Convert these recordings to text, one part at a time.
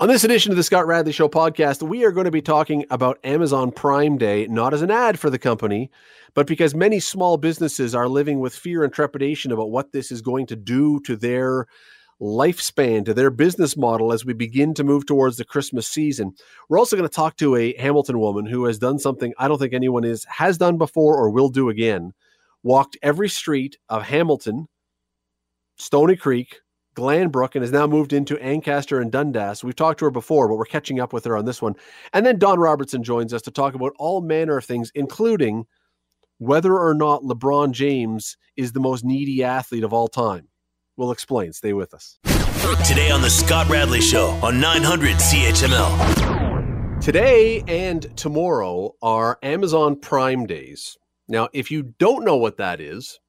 On this edition of the Scott Radley Show podcast, we are going to be talking about Amazon Prime Day, not as an ad for the company, but because many small businesses are living with fear and trepidation about what this is going to do to their lifespan, to their business model as we begin to move towards the Christmas season. We're also going to talk to a Hamilton woman who has done something I don't think anyone is has done before or will do again. Walked every street of Hamilton, Stoney Creek, Glanbrook and has now moved into Ancaster and Dundas. We've talked to her before, but we're catching up with her on this one. And then Don Robertson joins us to talk about all manner of things, including whether or not LeBron James is the most needy athlete of all time. We'll explain. Stay with us. Today on The Scott Radley Show on 900 CHML. Today and tomorrow are Amazon Prime Days. Now, if you don't know what that is,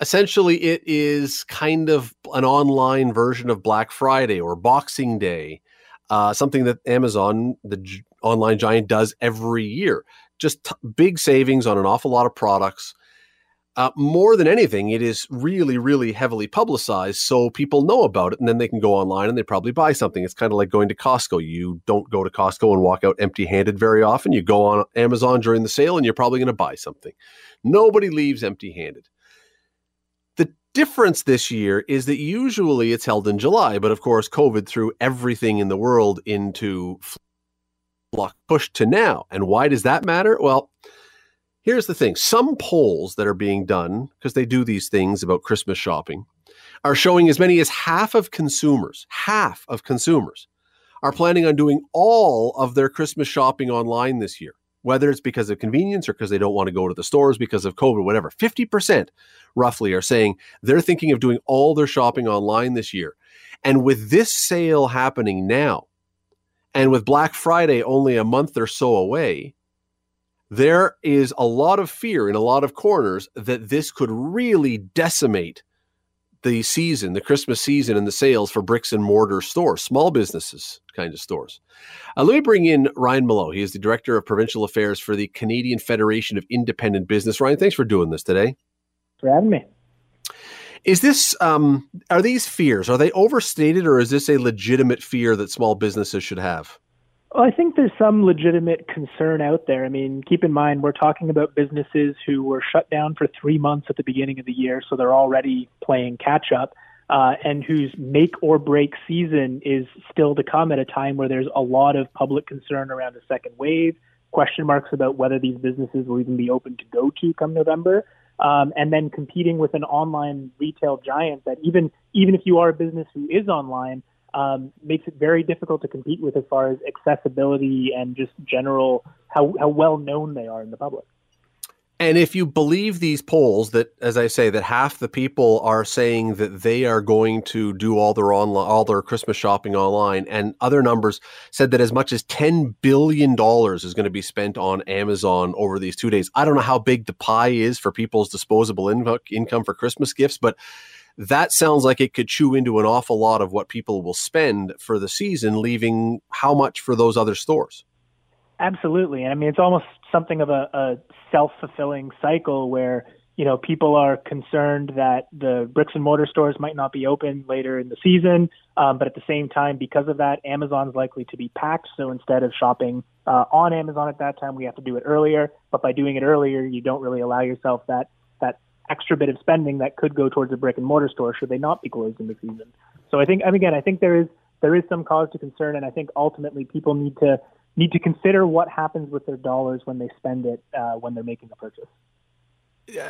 essentially it is kind of an online version of Black Friday or Boxing Day, uh, something that Amazon, the g- online giant, does every year. Just t- big savings on an awful lot of products. Uh, more than anything, it is really, really heavily publicized, so people know about it, and then they can go online and they probably buy something. It's kind of like going to Costco. You don't go to Costco and walk out empty-handed very often. You go on Amazon during the sale, and you're probably going to buy something. Nobody leaves empty-handed difference this year is that usually it's held in July, but of course, COVID threw everything in the world into flux, pushed to now. And why does that matter? Well, here's the thing some polls that are being done, because they do these things about Christmas shopping, are showing as many as half of consumers, half of consumers are planning on doing all of their Christmas shopping online this year whether it's because of convenience or because they don't want to go to the stores because of COVID, whatever. 50% roughly are saying they're thinking of doing all their shopping online this year. And with this sale happening now, and with Black Friday only a month or so away, there is a lot of fear in a lot of corners that this could really decimate the season, the Christmas season, and the sales for bricks and mortar stores, small businesses kind of stores. Uh, let me bring in Ryan Mallough. He is the Director of Provincial Affairs for the Canadian Federation of Independent Business. Ryan, thanks for doing this today. For having me. Is this, um, are these fears, are they overstated or is this a legitimate fear that small businesses should have? Well, I think there's some legitimate concern out there. I mean, keep in mind, we're talking about businesses who were shut down for three months at the beginning of the year, so they're already playing catch up, uh, and whose make or break season is still to come at a time where there's a lot of public concern around a second wave, question marks about whether these businesses will even be open to go to come November. Um, and then competing with an online retail giant that even even if you are a business who is online, um, makes it very difficult to compete with as far as accessibility and just general how, how well known they are in the public. And if you believe these polls, that as I say, that half the people are saying that they are going to do all their online, all their Christmas shopping online, and other numbers said that as much as ten billion dollars is going to be spent on Amazon over these two days. I don't know how big the pie is for people's disposable income for Christmas gifts, but that sounds like it could chew into an awful lot of what people will spend for the season, leaving how much for those other stores? Absolutely. And I mean, it's almost something of a, a self fulfilling cycle where, you know, people are concerned that the bricks and mortar stores might not be open later in the season. Um, but at the same time, because of that, Amazon's likely to be packed. So instead of shopping uh, on Amazon at that time, we have to do it earlier. But by doing it earlier, you don't really allow yourself that that extra bit of spending that could go towards a brick and mortar store should they not be closed in the season. So I think, and again, I think there is there is some cause to concern, and I think ultimately people need to need to consider what happens with their dollars when they spend it uh, when they're making a purchase.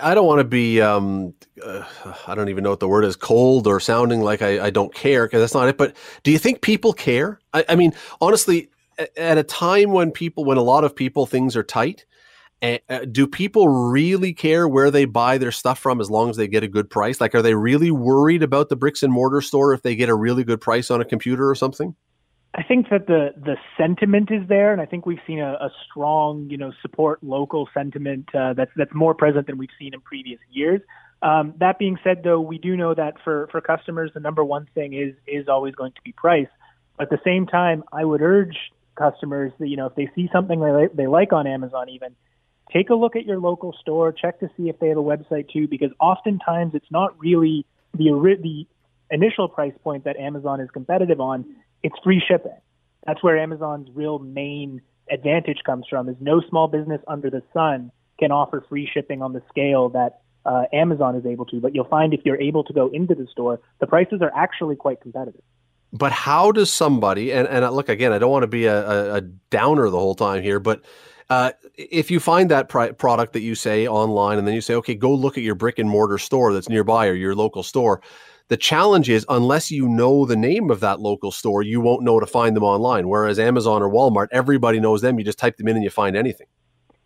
I don't want to be, um, uh, I don't even know what the word is, cold or sounding like I, I don't care because that's not it. But do you think people care? I, I mean, honestly, at a time when people, when a lot of people, things are tight, uh, do people really care where they buy their stuff from as long as they get a good price? Like, are they really worried about the bricks and mortar store if they get a really good price on a computer or something? I think that the the sentiment is there, and I think we've seen a, a strong, you know, support local sentiment uh, that's that's more present than we've seen in previous years. Um, that being said, though, we do know that for for customers, the number one thing is is always going to be price. But at the same time, I would urge customers that you know if they see something they they like on Amazon, even take a look at your local store, check to see if they have a website too, because oftentimes it's not really the the initial price point that Amazon is competitive on. it's free shipping. That's where Amazon's real main advantage comes from. Is no small business under the sun can offer free shipping on the scale that uh, Amazon is able to. But you'll find if you're able to go into the store, the prices are actually quite competitive. But how does somebody and and look again? I don't want to be a, a downer the whole time here, but uh, if you find that product that you say online, and then you say, okay, go look at your brick and mortar store that's nearby or your local store. The challenge is, unless you know the name of that local store, you won't know to find them online. Whereas Amazon or Walmart, everybody knows them. You just type them in and you find anything.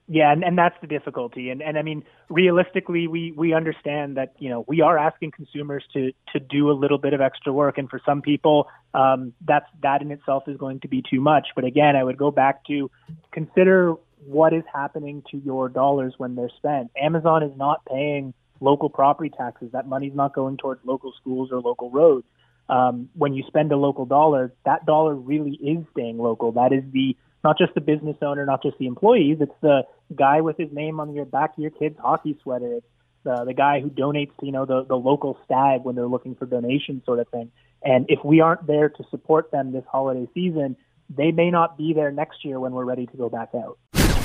Yeah, and, and that's the difficulty. And and I mean, realistically, we we understand that you know we are asking consumers to to do a little bit of extra work, and for some people, um, that's that in itself is going to be too much. But again, I would go back to consider what is happening to your dollars when they're spent. Amazon is not paying local property taxes. That money's not going towards local schools or local roads. Um, when you spend a local dollar, that dollar really is staying local. That is the not just the business owner, not just the employees. It's the guy with his name on your back of your kid's hockey sweater. It's the the guy who donates, to, you know, the the local stag when they're looking for donations, sort of thing. And if we aren't there to support them this holiday season, they may not be there next year when we're ready to go back out.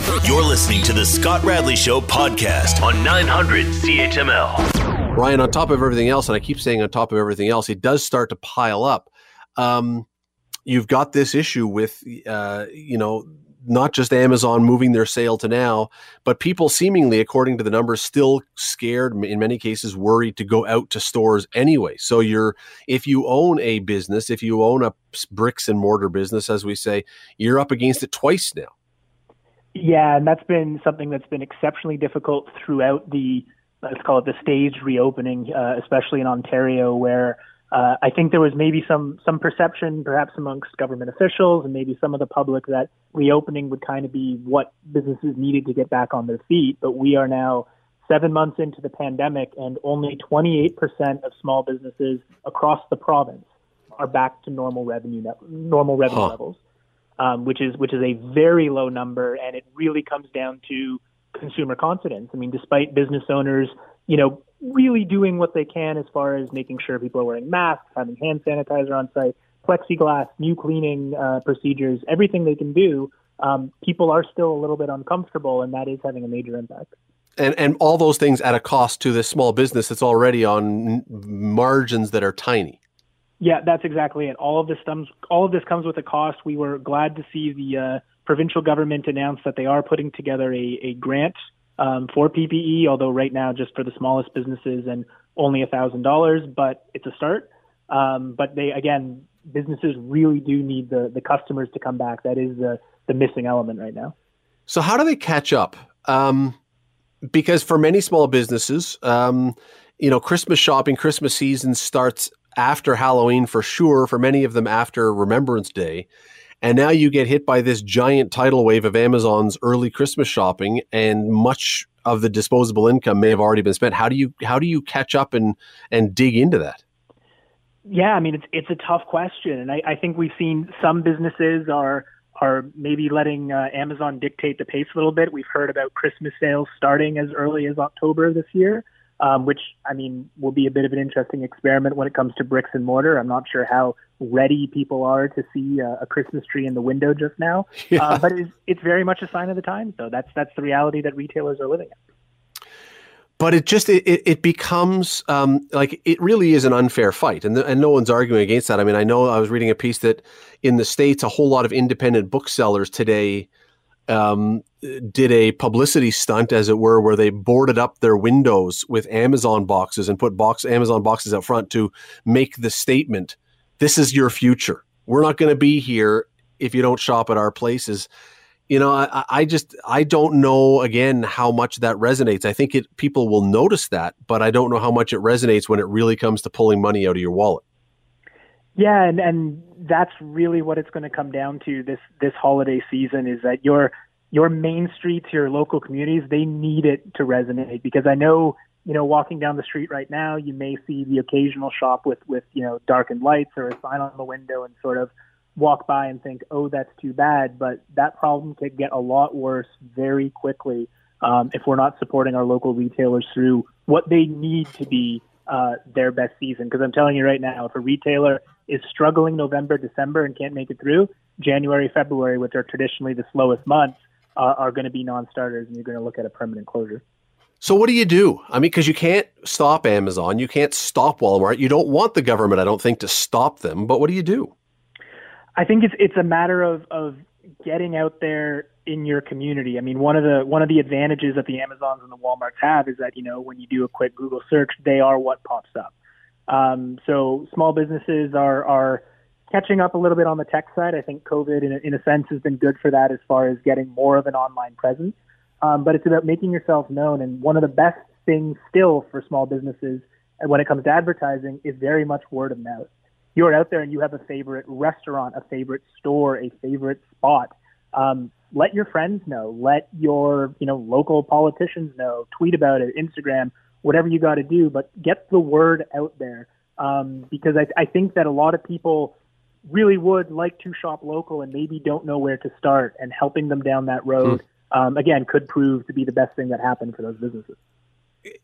You're listening to the Scott Radley Show podcast on 900 CHML. Ryan, on top of everything else, and I keep saying on top of everything else, it does start to pile up. Um, you've got this issue with, uh, you know, not just Amazon moving their sale to now, but people seemingly, according to the numbers, still scared, in many cases worried to go out to stores anyway. So you're, if you own a business, if you own a bricks and mortar business, as we say, you're up against it twice now. Yeah, and that's been something that's been exceptionally difficult throughout the, let's call it the staged reopening, uh, especially in Ontario, where uh, I think there was maybe some some perception, perhaps amongst government officials and maybe some of the public, that reopening would kind of be what businesses needed to get back on their feet. But we are now seven months into the pandemic, and only 28% of small businesses across the province are back to normal revenue normal revenue huh. levels, um, which is which is a very low number, and it really comes down to consumer confidence. I mean, despite business owners, you know, really doing what they can as far as making sure people are wearing masks, having hand sanitizer on site, plexiglass, new cleaning uh, procedures, everything they can do. Um, people are still a little bit uncomfortable, and that is having a major impact. And and all those things at a cost to this small business that's already on margins that are tiny. Yeah, that's exactly it. All of this comes all of this comes with a cost. We were glad to see the uh, provincial government announce that they are putting together a, a grant um, for PPE, although right now just for the smallest businesses and only a thousand dollars, but it's a start. Um, but they again, businesses really do need the the customers to come back. That is the the missing element right now. So how do they catch up? Um, because for many small businesses, um, you know, Christmas shopping, Christmas season starts after Halloween for sure. For many of them, after Remembrance Day. And now you get hit by this giant tidal wave of Amazon's early Christmas shopping, and much of the disposable income may have already been spent. How do you how do you catch up and and dig into that? Yeah, I mean it's it's a tough question, and I, I think we've seen some businesses are are maybe letting uh, Amazon dictate the pace a little bit. We've heard about Christmas sales starting as early as October this year um, which I mean will be a bit of an interesting experiment when it comes to bricks and mortar. I'm not sure how ready people are to see uh, a Christmas tree in the window just now, yeah. uh, but it's, it's very much a sign of the times. Though that's that's the reality that retailers are living in. But it just it, it becomes um, like it really is an unfair fight, and the, and no one's arguing against that. I mean, I know I was reading a piece that in the states, a whole lot of independent booksellers today um, did a publicity stunt, as it were, where they boarded up their windows with Amazon boxes and put box Amazon boxes up front to make the statement: "This is your future. We're not going to be here if you don't shop at our places." You know, I, I just I don't know again how much that resonates. I think it people will notice that, but I don't know how much it resonates when it really comes to pulling money out of your wallet. Yeah, and and that's really what it's going to come down to this this holiday season is that your your main streets, your local communities, they need it to resonate because I know you know walking down the street right now, you may see the occasional shop with with you know darkened lights or a sign on the window and sort of walk by and think, oh, that's too bad. But that problem could get a lot worse very quickly um, if we're not supporting our local retailers through what they need to be uh, their best season. Because I'm telling you right now, if a retailer is struggling November, December, and can't make it through, January, February, which are traditionally the slowest months, uh, are going to be non-starters, and you're going to look at a permanent closure. So what do you do? I mean, because you can't stop Amazon, you can't stop Walmart. You don't want the government, I don't think, to stop them. But what do you do? I think it's it's a matter of of getting out there in your community. I mean, one of the one of the advantages that the Amazons and the WalMarts have is that you know when you do a quick Google search, they are what pops up. Um, so small businesses are are catching up a little bit on the tech side. I think COVID, in a, in a sense, has been good for that as far as getting more of an online presence. Um, but it's about making yourself known. And one of the best things still for small businesses when it comes to advertising is very much word of mouth. You're out there and you have a favorite restaurant, a favorite store, a favorite spot. Um, let your friends know. Let your you know local politicians know. Tweet about it, Instagram, whatever you got to do. But get the word out there um, because I, I think that a lot of people really would like to shop local and maybe don't know where to start. And helping them down that road, hmm. um, again, could prove to be the best thing that happened for those businesses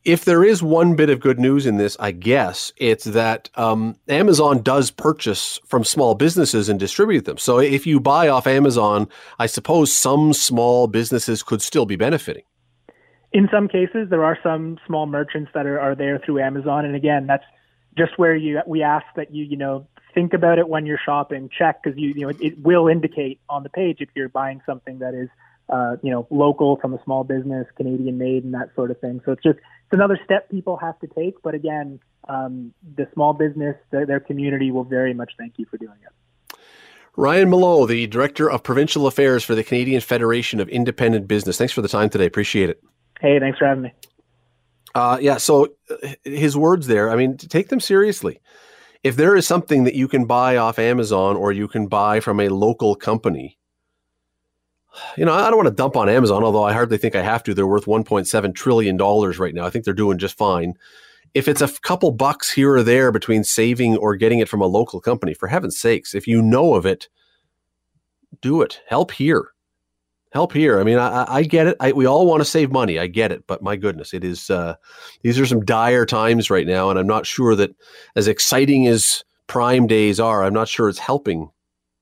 if there is one bit of good news in this, I guess it's that um, Amazon does purchase from small businesses and distribute them. So if you buy off Amazon, I suppose some small businesses could still be benefiting. In some cases, there are some small merchants that are, are there through Amazon, and again, that's just where you we ask that you you know think about it when you're shopping, check because you you know it, it will indicate on the page if you're buying something that is uh, you know, local from a small business, Canadian made, and that sort of thing. So it's just it's another step people have to take. But again, um, the small business, their, their community will very much thank you for doing it. Ryan Mallough, the Director of Provincial Affairs for the Canadian Federation of Independent Business. Thanks for the time today. Appreciate it. Hey, thanks for having me. Uh, yeah, so uh, his words there, I mean, take them seriously. If there is something that you can buy off Amazon or you can buy from a local company, you know, I don't want to dump on Amazon, although I hardly think I have to. They're worth 1.7 trillion dollars right now. I think they're doing just fine. If it's a couple bucks here or there between saving or getting it from a local company, for heaven's sakes, if you know of it, do it. Help here. Help here. I mean, I, I get it. I, we all want to save money. I get it, but my goodness, it is. Uh, these are some dire times right now, and I'm not sure that, as exciting as Prime days are, I'm not sure it's helping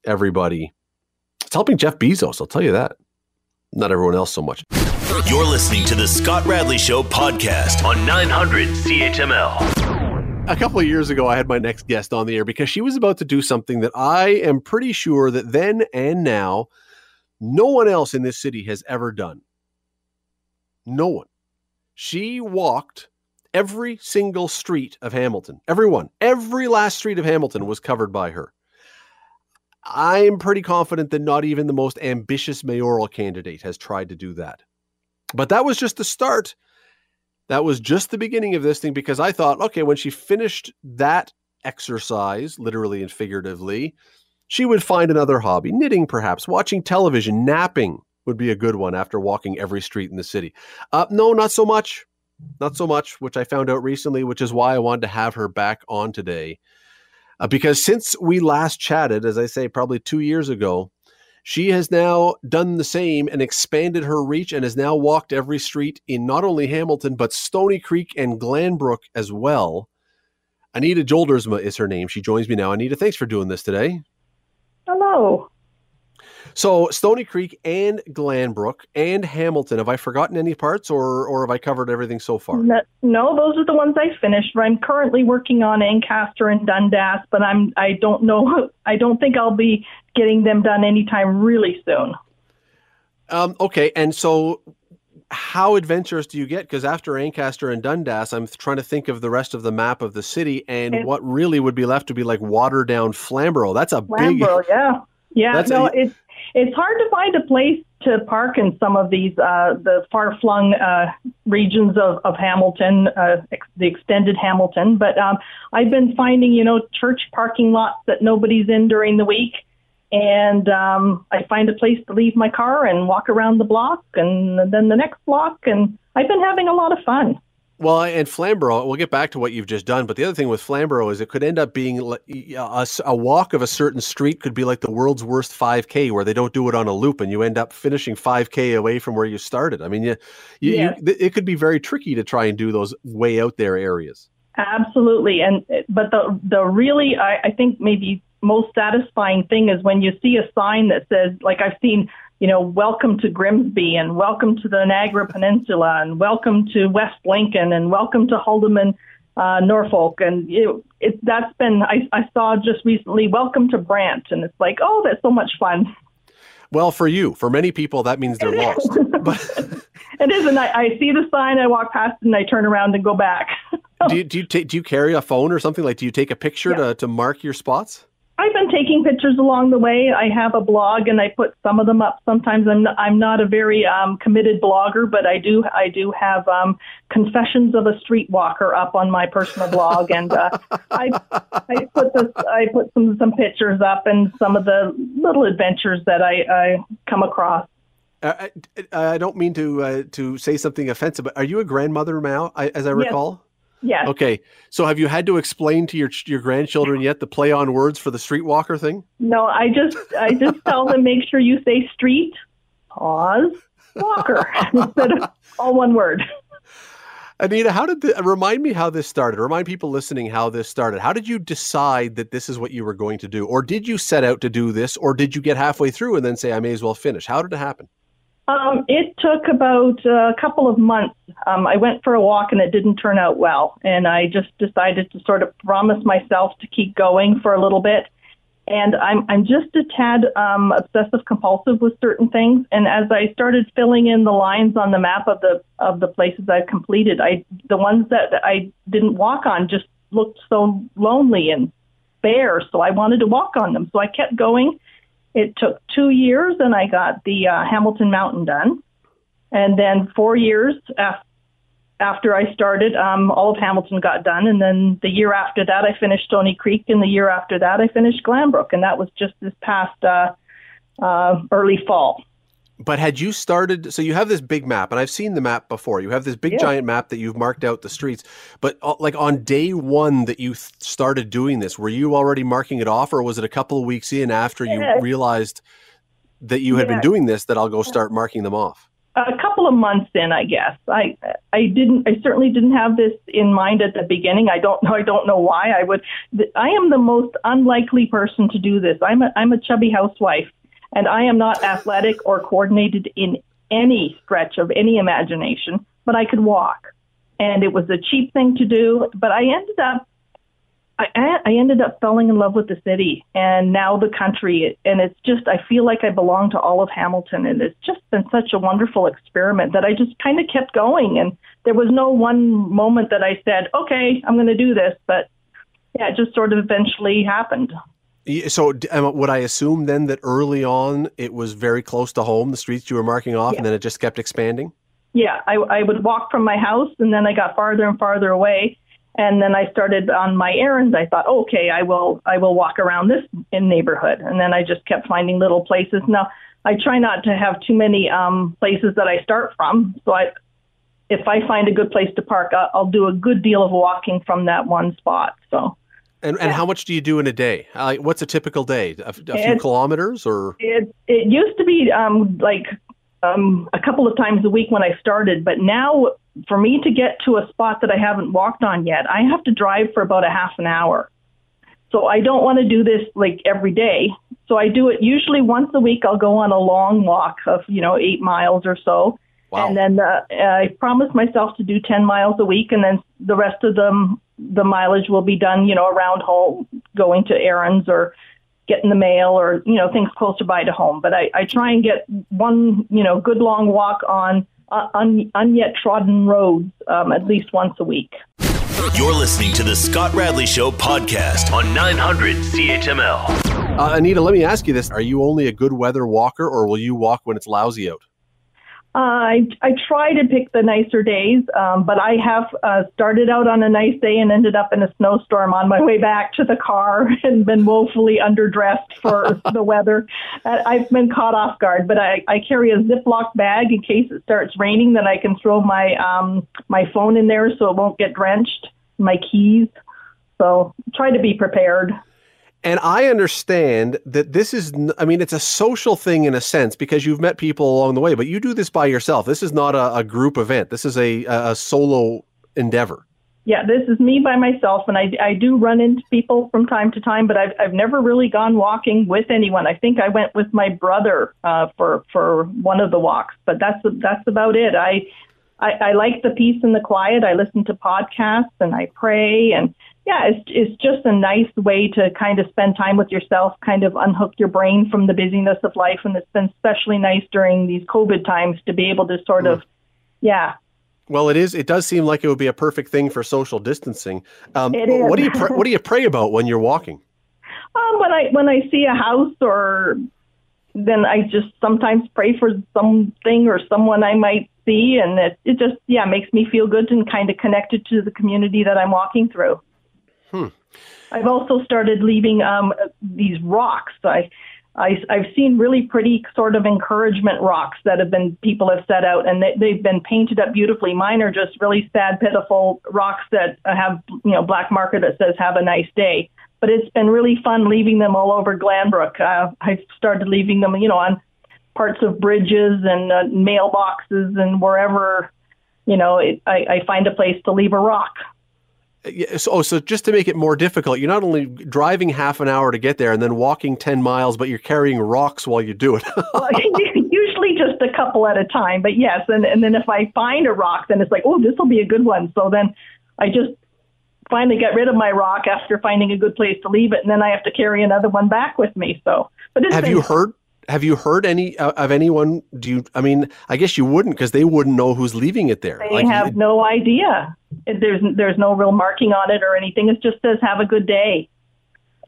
everybody it's helping Jeff Bezos, I'll tell you that. Not everyone else so much. You're listening to the Scott Radley Show podcast on 900 CHML. A couple of years ago, I had my next guest on the air because she was about to do something that I am pretty sure that then and now, no one else in this city has ever done. No one. She walked every single street of Hamilton. Everyone. Every last street of Hamilton was covered by her. I'm pretty confident that not even the most ambitious mayoral candidate has tried to do that. But that was just the start. That was just the beginning of this thing because I thought, okay, when she finished that exercise, literally and figuratively, she would find another hobby, knitting perhaps, watching television, napping would be a good one after walking every street in the city. Uh, no, not so much. Not so much, which I found out recently, which is why I wanted to have her back on today uh, because since we last chatted, as I say, probably two years ago, she has now done the same and expanded her reach and has now walked every street in not only Hamilton, but Stoney Creek and Glanbrook as well. Anita Joldersma is her name. She joins me now. Anita, thanks for doing this today. Hello. So Stoney Creek and Glanbrook and Hamilton. Have I forgotten any parts, or or have I covered everything so far? No, no those are the ones I finished. I'm currently working on Ancaster and Dundas, but I'm I don't know. I don't think I'll be getting them done anytime really soon. Um, okay, and so how adventurous do you get? Because after Ancaster and Dundas, I'm trying to think of the rest of the map of the city, and what really would be left to be like watered down Flamborough. That's a Flamborough, big. yeah. Yeah, no, a, it's it's hard to find a place to park in some of these uh, the far flung uh, regions of, of Hamilton, uh, ex- the extended Hamilton. But um, I've been finding, you know, church parking lots that nobody's in during the week. And um, I find a place to leave my car and walk around the block and then the next block. And I've been having a lot of fun. Well, and Flamborough, we'll get back to what you've just done, but the other thing with Flamborough is it could end up being a, a, walk of a certain street could be like the world's worst 5K where they don't do it on a loop and you end up finishing 5K away from where you started. I mean, you, you, yeah. you it could be very tricky to try and do those way out there areas. Absolutely, and but the the really I, I think maybe most satisfying thing is when you see a sign that says like I've seen you know welcome to Grimsby and welcome to the Niagara Peninsula and welcome to West Lincoln and welcome to Haldimand uh, Norfolk and it, it that's been I, I saw just recently welcome to Brant and it's like oh that's so much fun. Well, for you, for many people, that means they're lost. But it is, and I, I see the sign, I walk past, it, and I turn around and go back. do you do you, ta- do you carry a phone or something like? Do you take a picture yeah. to to mark your spots? I've been taking pictures along the way. I have a blog, and I put some of them up. Sometimes I'm not, I'm not a very um, committed blogger, but I do I do have um, confessions of a streetwalker up on my personal blog, and uh, I I put this I put some some pictures up and some of the little adventures that I, I come across. Uh, I, I, don't mean to uh, to say something offensive, but are you a grandmother now? as I recall. Yes. Yes. Okay. So have you had to explain to your your grandchildren yet the play on words for the streetwalker thing? No, I just I just tell them make sure you say street, pause, walker instead of all one word. Anita, how did the, remind me how this started? Remind people listening how this started. How did you decide that this is what you were going to do, or did you set out to do this, or did you get halfway through and then say I may as well finish? How did it happen? Um, it took about a couple of months. Um, I went for a walk and it didn't turn out well. And I just decided to sort of promise myself to keep going for a little bit. And I'm, I'm just a tad um, obsessive compulsive with certain things. And as I started filling in the lines on the map of the of the places I've completed, I the ones that I didn't walk on just looked so lonely and bare. So I wanted to walk on them. So I kept going it took two years, and I got the uh, Hamilton Mountain done. And then four years af- after I started, um, all of Hamilton got done. And then the year after that, I finished Stoney Creek. And the year after that, I finished Glanbrook. And that was just this past uh, uh, early fall. But had you started, so you have this big map, and I've seen the map before. You have this big yeah. giant map that you've marked out the streets. But uh, like on day one that you th- started doing this, were you already marking it off, or was it a couple of weeks in after you yeah. realized that you had yeah. been doing this that I'll go start marking them off? A couple of months in, I guess. I I didn't. I certainly didn't have this in mind at the beginning. I don't know. I don't know why I would. I am the most unlikely person to do this. I'm a I'm a chubby housewife and I am not athletic or coordinated in any stretch of any imagination, but I could walk. And it was a cheap thing to do, but I ended up I, I ended up falling in love with the city and now the country. And it's just, I feel like I belong to all of Hamilton. And it's just been such a wonderful experiment that I just kind of kept going. And there was no one moment that I said, okay, I'm going to do this. But yeah, it just sort of eventually happened. So would I assume then that early on it was very close to home, the streets you were marking off, yeah. and then it just kept expanding? Yeah, I, I would walk from my house, and then I got farther and farther away, and then I started on my errands. I thought, okay, I will I will walk around this in neighborhood, and then I just kept finding little places. Now I try not to have too many um, places that I start from, so I if I find a good place to park, I'll, I'll do a good deal of walking from that one spot. So and and how much do you do in a day? Uh, what's a typical day? A, a few kilometers, or it it used to be um, like um, a couple of times a week when I started, but now for me to get to a spot that I haven't walked on yet, I have to drive for about a half an hour. So I don't want to do this like every day. So I do it usually once a week. I'll go on a long walk of you know eight miles or so. Wow. And then uh, I promise myself to do 10 miles a week, and then the rest of them the mileage will be done, you know, around home, going to errands or getting the mail or, you know, things closer by to home. But I, I try and get one, you know, good long walk on uh, un, unyet trodden roads um, at least once a week. You're listening to the Scott Radley Show podcast on 900 CHML. Uh, Anita, let me ask you this. Are you only a good weather walker or will you walk when it's lousy out? I I try to pick the nicer days, um, but I have uh, started out on a nice day and ended up in a snowstorm on my way back to the car and been woefully underdressed for the weather. I've been caught off guard, but I, I carry a Ziploc bag in case it starts raining that I can throw my um, my phone in there so it won't get drenched, my keys. So try to be prepared. And I understand that this is, I mean, it's a social thing in a sense because you've met people along the way, but you do this by yourself. This is not a, a group event. This is a, a solo endeavor. yeah, this is me by myself, and I, I do run into people from time to time, but I've, I've never really gone walking with anyone. I think I went with my brother uh, for for one of the walks, but that's that's about it. I, I I like the peace and the quiet. I listen to podcasts and I pray, and yeah, it's it's just a nice way to kind of spend time with yourself, kind of unhook your brain from the busyness of life, and it's been especially nice during these COVID times to be able to sort mm. of, yeah, well, it is. It does seem like it would be a perfect thing for social distancing. Um, it is. What do you pr- What do you pray about when you're walking? Um, when I when I see a house, or then I just sometimes pray for something or someone I might see, and it it just yeah makes me feel good and kind of connected to the community that I'm walking through. Hmm. I've also started leaving um, these rocks. I I, I've seen really pretty sort of encouragement rocks that have been people have set out, and they, they've been painted up beautifully. Mine are just really sad, pitiful rocks that have you know black marker that says "Have a nice day." But it's been really fun leaving them all over Glanbrook. Uh, I've started leaving them, you know, on parts of bridges and uh, mailboxes and wherever, you know, it, I, I find a place to leave a rock. So, oh, so just to make it more difficult, you're not only driving half an hour to get there and then walking 10 miles, but you're carrying rocks while you do it. well, usually just a couple at a time, but yes. And, and then if I find a rock, then it's like, oh, this will be a good one. So then I just finally get rid of my rock after finding a good place to leave it. And then I have to carry another one back with me. So, but have you heard, have you heard any uh, of anyone? Do you? I mean, I guess you wouldn't because they wouldn't know who's leaving it there. They like, have no idea. There's there's no real marking on it or anything. It just says "Have a good day,"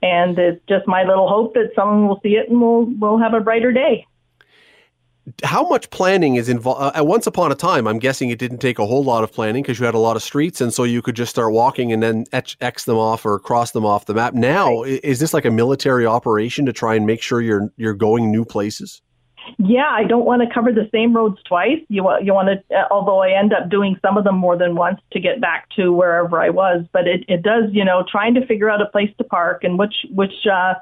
and it's just my little hope that someone will see it and we'll we'll have a brighter day how much planning is involved? Uh, once upon a time, I'm guessing it didn't take a whole lot of planning because you had a lot of streets, and so you could just start walking and then etch, X them off or cross them off the map. Now, right. is this like a military operation to try and make sure you're you're going new places? Yeah, I don't want to cover the same roads twice. You you want to, uh, although I end up doing some of them more than once to get back to wherever I was. But it, it does, you know, trying to figure out a place to park and which which uh,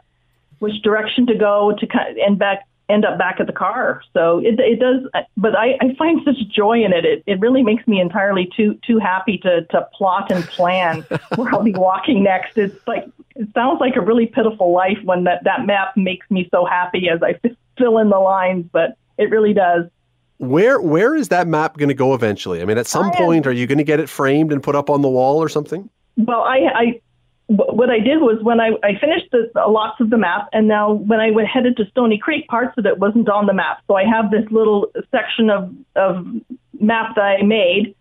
which direction to go to and back end up back at the car. So it, it does, but I, I find such joy in it. It, it really makes me entirely too, too happy to, to plot and plan where I'll be walking next. It's like, it sounds like a really pitiful life when that, that map makes me so happy as I fill in the lines, but it really does. Where where is that map going to go eventually? I mean, at some I point, am, are you going to get it framed and put up on the wall or something? Well, I, I what I did was when I, I finished the, lots of the map, and now when I went headed to Stoney Creek, parts of it wasn't on the map. So I have this little section of, of map that I made,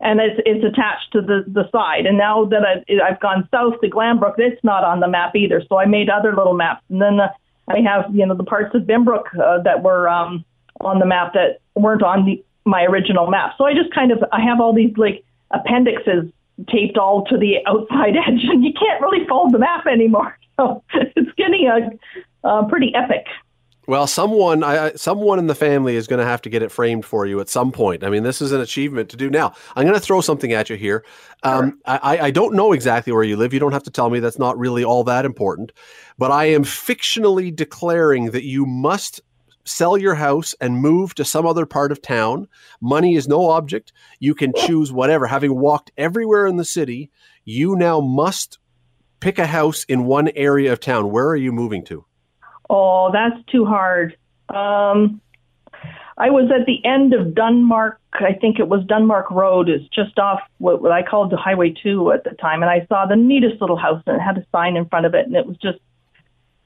and it's, it's attached to the, the side. And now that I've, I've gone south to Glanbrook, it's not on the map either. So I made other little maps. And then uh, I have, you know, the parts of Binbrook uh, that were um, on the map that weren't on the, my original map. So I just kind of, I have all these like appendixes taped all to the outside edge, and you can't really fold the map anymore. So it's getting a, a pretty epic. Well, someone, I, someone in the family is going to have to get it framed for you at some point. I mean, this is an achievement to do. Now, I'm going to throw something at you here. Um, sure. I, I don't know exactly where you live. You don't have to tell me. That's not really all that important. But I am fictionally declaring that you must sell your house and move to some other part of town. Money is no object. You can choose whatever. Having walked everywhere in the city, you now must pick a house in one area of town. Where are you moving to? Oh, that's too hard. Um, I was at the end of Dunmark. I think it was Dunmark Road. It's just off what, what I called the Highway 2 at the time. And I saw the neatest little house and it had a sign in front of it. And it was just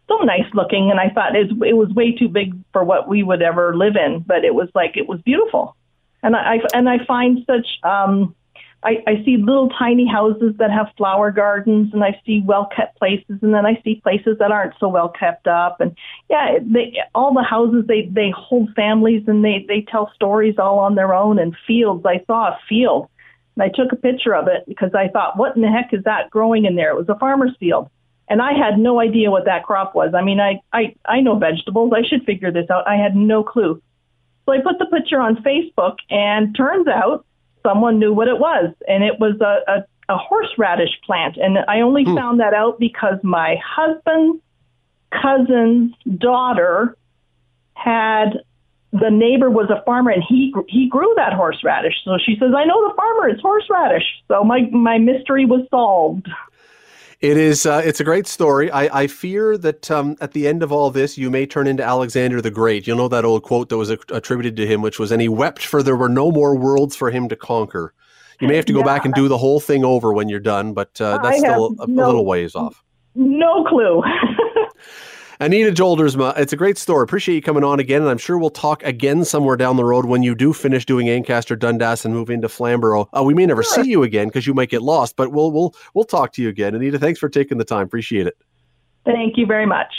so nice looking, and I thought it, it was way too big for what we would ever live in, but it was like it was beautiful, and I and I find such um, I, I see little tiny houses that have flower gardens, and I see well kept places, and then I see places that aren't so well kept up, and yeah, they all the houses they they hold families and they they tell stories all on their own, and fields. I saw a field. And I took a picture of it because I thought, what in the heck is that growing in there? It was a farmer's field and I had no idea what that crop was. I mean, I, I, I know vegetables. I should figure this out. I had no clue. So I put the picture on Facebook, and turns out someone knew what it was, and it was a, a, a horseradish plant. And I only hmm. found that out because my husband's cousin's daughter had the neighbor was a farmer and he he grew that horseradish. So she says, "I know the farmer. It's horseradish." So my my mystery was solved. It is. Uh, it's a great story. I, I fear that um, at the end of all this, you may turn into Alexander the Great. You know that old quote that was attributed to him, which was, "And he wept, for there were no more worlds for him to conquer." You may have to go yeah. back and do the whole thing over when you're done, but uh, that's still a, a no, little ways off. No clue. Anita Joldersma, it's a great story. Appreciate you coming on again, and I'm sure we'll talk again somewhere down the road when you do finish doing Ancaster Dundas and move into Flamborough. Uh, we may never sure. see you again because you might get lost, but we'll we'll we'll talk to you again. Anita, thanks for taking the time. Appreciate it. Thank you very much.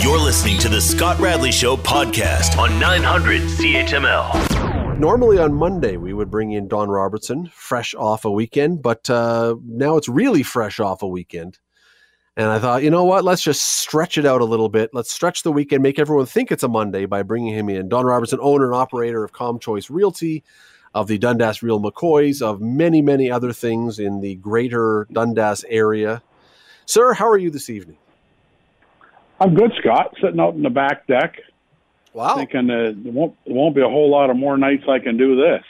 You're listening to the Scott Radley Show podcast on 900 CHML. Normally on Monday we would bring in Don Robertson, fresh off a weekend, but uh, now it's really fresh off a weekend. And I thought, you know what? Let's just stretch it out a little bit. Let's stretch the weekend, make everyone think it's a Monday by bringing him in. Don Robertson, owner and operator of ComChoice Realty, of the Dundas Real McCoys, of many, many other things in the greater Dundas area. Sir, how are you this evening? I'm good, Scott. Sitting out in the back deck. Wow. Thinking uh, there, won't, there won't be a whole lot of more nights I can do this.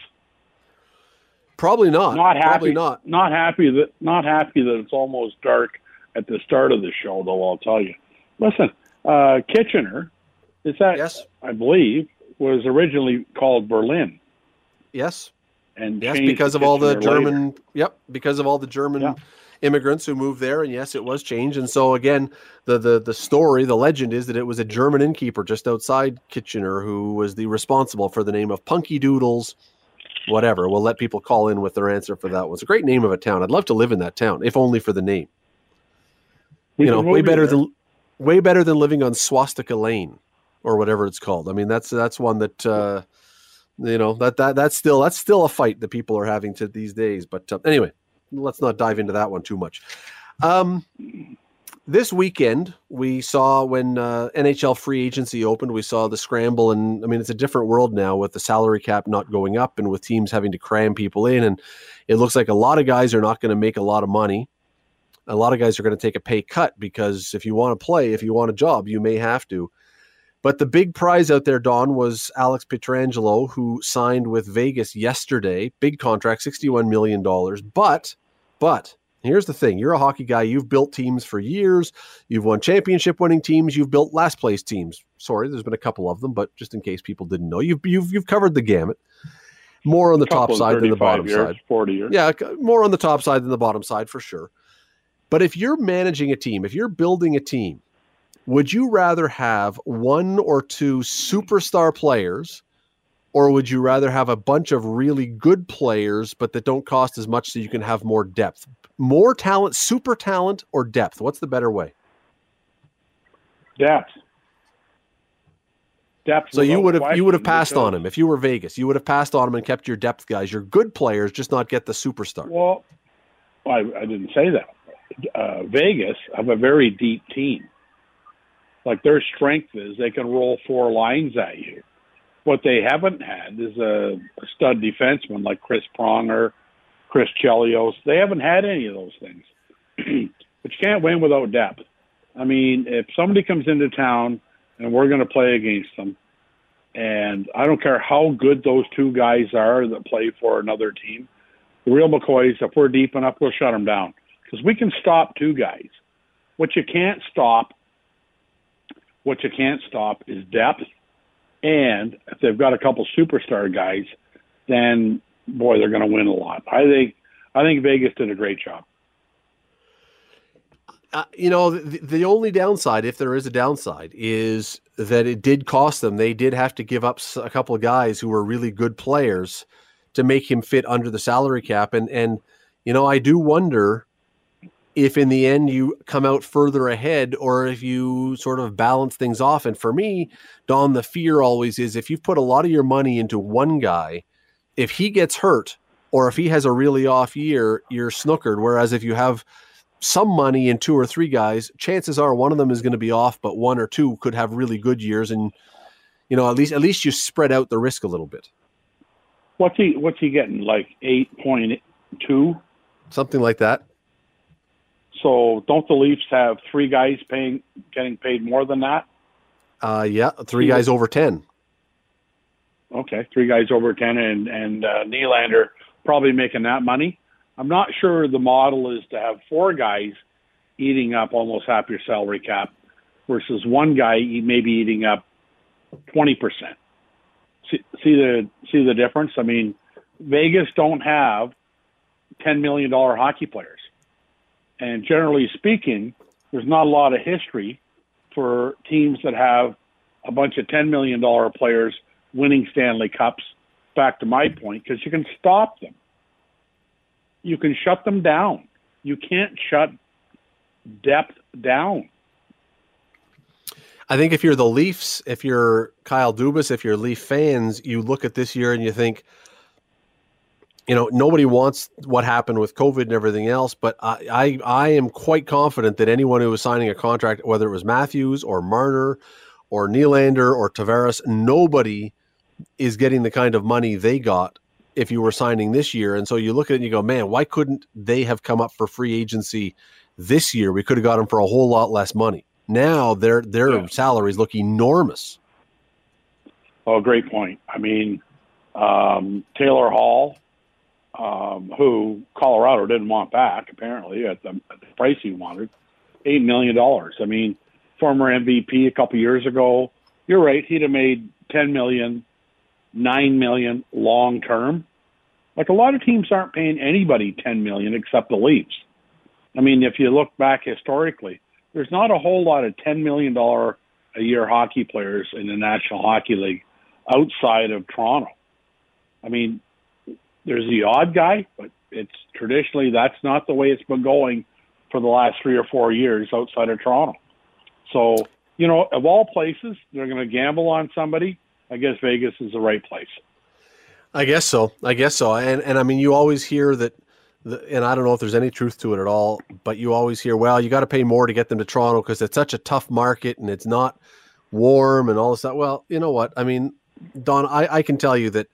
Probably not. Not happy. Probably not. Not happy that. Not happy that it's almost dark at the start of the show, though. I'll tell you. Listen, uh, Kitchener, is that? Yes. I believe was originally called Berlin. Yes. And yes, because of all the German. Later. Yep, because of all the German. Yeah. Immigrants who moved there, and yes, it was changed. And so again, the the the story, the legend is that it was a German innkeeper just outside Kitchener who was the responsible for the name of Punkeydoodles, whatever. We'll let people call in with their answer for that one. It's a great name of a town. I'd love to live in that town, if only for the name. We you know, way better there. than way better than living on Swastika Lane or whatever it's called. I mean, that's that's one that uh, you know that that that's still that's still a fight that people are having to these days. But uh, anyway, let's not dive into that one too much. Um, this weekend we saw when uh, NHL free agency opened, we saw the scramble, and I mean it's a different world now with the salary cap not going up and with teams having to cram people in, and it looks like a lot of guys are not going to make a lot of money a lot of guys are going to take a pay cut because if you want to play, if you want a job, you may have to. But the big prize out there, Don, was Alex Pietrangelo, who signed with Vegas yesterday. Big contract, $61 million. But, but, here's the thing you're a hockey guy. You've built teams for years. You've won championship winning teams. You've built last place teams. Sorry, there's been a couple of them, but just in case people didn't know, you've, you've, you've covered the gamut. More on the top side than the bottom years, side. 40 years. Yeah, more on the top side than the bottom side for sure. But if you're managing a team, if you're building a team, would you rather have one or two superstar players or would you rather have a bunch of really good players but that don't cost as much so you can have more depth? More talent super talent or depth? What's the better way? Depth. Depth so you would have you would have passed on him. If you were vegas you would have passed on him and kept your depth guys your good players just not get the superstar. Well I, I didn't say that uh, Vegas have a very deep team. Like their strength is they can roll four lines at you. What they haven't had is a, stud defenseman like Chris Pronger, Chris Chelios. They haven't had any of those things. but you can't win without depth. I mean, if somebody comes into town and we're going to play against them, and I don't care how good those two guys are that play for another team, the real McCoys, if we're deep enough, we'll shut them down because we can stop two guys. What you can't stop, what you can't stop is depth, and if they've got a couple superstar guys, then boy, they're going to win a lot. I think I think Vegas did a great job. Uh, you know, the, the, only downside, if there is a downside, is that it did cost them. They did have to give up a couple of guys who were really good players to make him fit under the salary cap. And and you know, I do wonder if in the end you come out further ahead or if you sort of balance things off. And for me, Don, the fear always is if you've put a lot of your money into one guy, if he gets hurt or if he has a really off year, you're snookered. Whereas if you have some money in two or three guys, chances are one of them is going to be off, but one or two could have really good years. And, you know, at least, at least you spread out the risk a little bit. What's he, what's he getting? Like 8.2? Something like that. So don't the Leafs have three guys paying getting paid more than that? Uh, yeah, three guys over ten. Okay, three guys over ten, and and uh, Nylander probably making that money. I'm not sure the model is to have four guys eating up almost half your salary cap versus one guy maybe eating up twenty percent. See, see the see the difference? I mean, Vegas don't have ten million dollar hockey players, and generally speaking, there's not a lot of history for teams that have a bunch of ten million dollar players winning Stanley Cups. Back to my point, because you can stop them, you can shut them down. You can't shut depth down. I think if you're the Leafs, if you're Kyle Dubas, if you're Leaf fans, you look at this year and you think, you know, nobody wants what happened with COVID and everything else, but I, I, I am quite confident that anyone who was signing a contract, whether it was Matthews or Marner or Nylander or Tavares, nobody is getting the kind of money they got if you were signing this year. And so you look at it and you go, man, why couldn't they have come up for free agency this year? We could have got them for a whole lot less money. Now their their yeah. salaries look enormous. Oh, great point. I mean, um, Taylor Hall, um, who Colorado didn't want back apparently at the, at the price he wanted, eight million dollars. I mean, former MVP a couple years ago. You're right. He'd have made ten million, nine million long term. Like a lot of teams aren't paying anybody ten million except the Leafs. I mean, if you look back historically, there's not a whole lot of $10 million a year hockey players in the National Hockey League outside of Toronto. I mean, there's the odd guy, but it's traditionally that's not the way it's been going for the last three or four years outside of Toronto. So, you know, of all places, they're going to gamble on somebody. I guess Vegas is the right place. I guess so. I guess so. And and I mean, you always hear that and I don't know if there's any truth to it at all, but you always hear, well, you got to pay more to get them to Toronto because it's such a tough market and it's not warm and all this stuff. Well, you know what? I mean, Don, I, I can tell you that,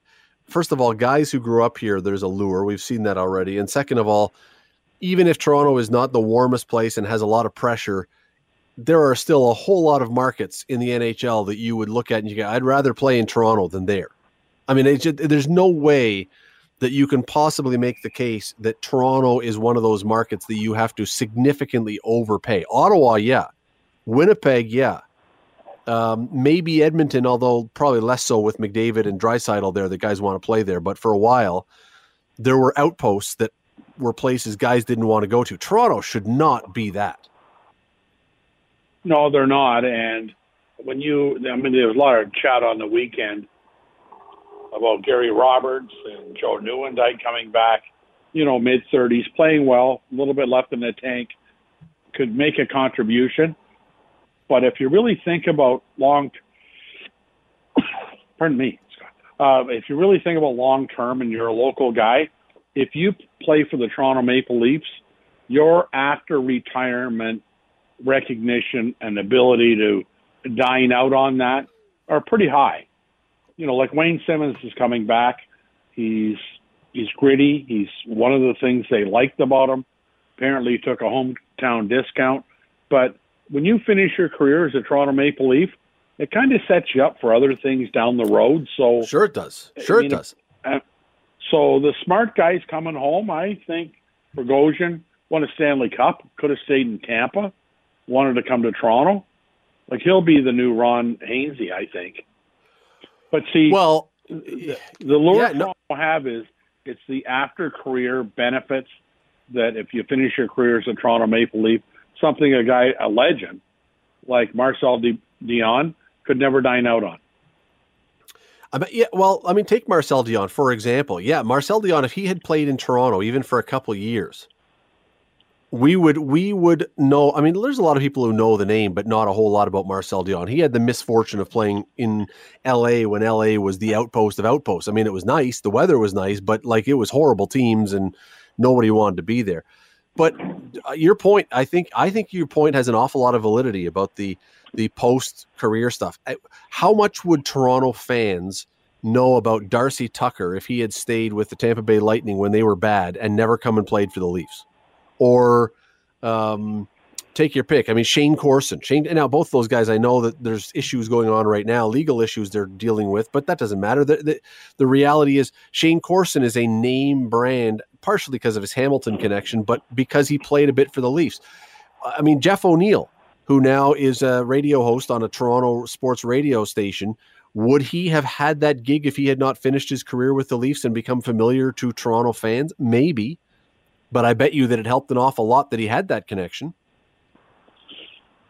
first of all, guys who grew up here, there's a lure. We've seen that already. And second of all, even if Toronto is not the warmest place and has a lot of pressure, there are still a whole lot of markets in the NHL that you would look at and you go, I'd rather play in Toronto than there. I mean, just, there's no way that you can possibly make the case that Toronto is one of those markets that you have to significantly overpay. Ottawa, yeah. Winnipeg, yeah. Um, maybe Edmonton, although probably less so with McDavid and Draisaitl there. The guys want to play there, but for a while, there were outposts that were places guys didn't want to go to. Toronto should not be that. No, they're not. And when you, I mean, there was a lot of chat on the weekend about Gary Roberts and Joe Nieuwendyk coming back, you know, mid 30s, playing well, a little bit left in the tank, could make a contribution. But if you really think about long, pardon me, uh, if you really think about long term and you're a local guy, if you play for the Toronto Maple Leafs, your after retirement recognition and ability to dine out on that are pretty high you know, like Wayne Simmonds is coming back. He's he's gritty. He's one of the things they liked about him. Apparently, he took a hometown discount. But when you finish your career as a Toronto Maple Leaf, it kind of sets you up for other things down the road. So sure, it does. Sure, it does. Uh, so the smart guys coming home, I think, Bogosian won a Stanley Cup, could have stayed in Tampa, wanted to come to Toronto. Like he'll be the new Ron Hainsey, I think. But see, well, the, the lure yeah, no. have is it's the after career benefits that if you finish your career as a Toronto Maple Leaf, something a guy, a legend like Marcel Dionne could never dine out on. I mean, yeah, well, I mean, take Marcel Dionne for example. Yeah, Marcel Dionne, if he had played in Toronto even for a couple years, we would we would know. I mean, there's a lot of people who know the name, but not a whole lot about Marcel Dionne. He had the misfortune of playing in L.A. when L.A. was the outpost of outposts. I mean, it was nice, the weather was nice, but like it was horrible teams, and nobody wanted to be there. But uh, your point, I think, I think your point has an awful lot of validity about the the post career stuff. How much would Toronto fans? know about Darcy Tucker if he had stayed with the Tampa Bay Lightning when they were bad and never come and played for the Leafs? or um, take your pick. I mean, Shayne Corson, Shane. Now, both those guys, I know that there's issues going on right now, legal issues they're dealing with, but that doesn't matter. The, the, the reality is, Shayne Corson is a name brand, partially because of his Hamilton connection, but because he played a bit for the Leafs. I mean, Jeff O'Neill, who now is a radio host on a Toronto sports radio station, would he have had that gig if he had not finished his career with the Leafs and become familiar to Toronto fans? Maybe. But I bet you that it helped an awful lot that he had that connection.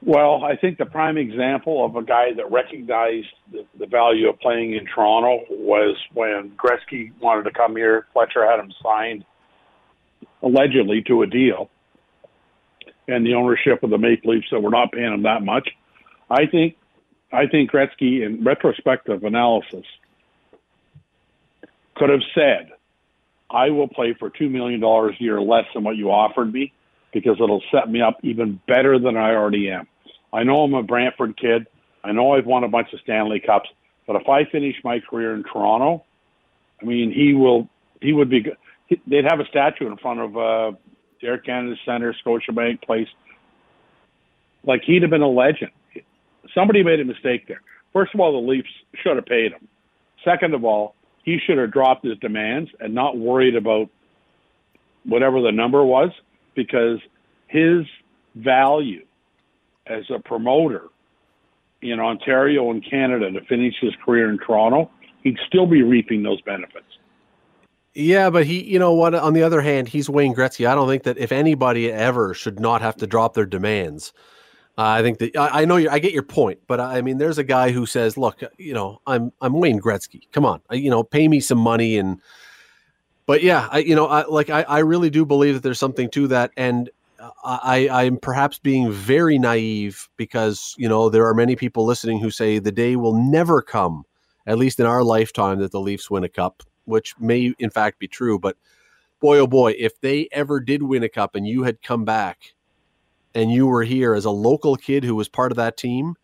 Well, I think the prime example of a guy that recognized the, the value of playing in Toronto was when Gretzky wanted to come here. Fletcher had him signed allegedly to a deal, and the ownership of the Maple Leafs that were not paying him that much. I think, I think Gretzky, in retrospective analysis, could have said, "I will play for two million dollars a year less than what you offered me." Because it'll set me up even better than I already am. I know I'm a Brantford kid. I know I've won a bunch of Stanley Cups, but if I finish my career in Toronto, I mean, he will, he would be, they'd have a statue in front of uh, Air Canada Center, Scotiabank Place. Like he'd have been a legend. Somebody made a mistake there. First of all, the Leafs should have paid him. Second of all, he should have dropped his demands and not worried about whatever the number was because his value as a promoter in Ontario and Canada to finish his career in Toronto, he'd still be reaping those benefits. Yeah, but he, you know what? On the other hand, he's Wayne Gretzky. I don't think that if anybody ever should not have to drop their demands. Uh, I think that I, I know. I get your point, but I mean, there's a guy who says, "Look, you know, I'm I'm Wayne Gretzky. Come on, I, you know, pay me some money and." But yeah, I you know, I like I, I really do believe that there's something to that, and uh, I, I'm perhaps being very naive because you know there are many people listening who say the day will never come, at least in our lifetime, that the Leafs win a cup, which may in fact be true. But boy, oh boy, if they ever did win a cup and you had come back and you were here as a local kid who was part of that team,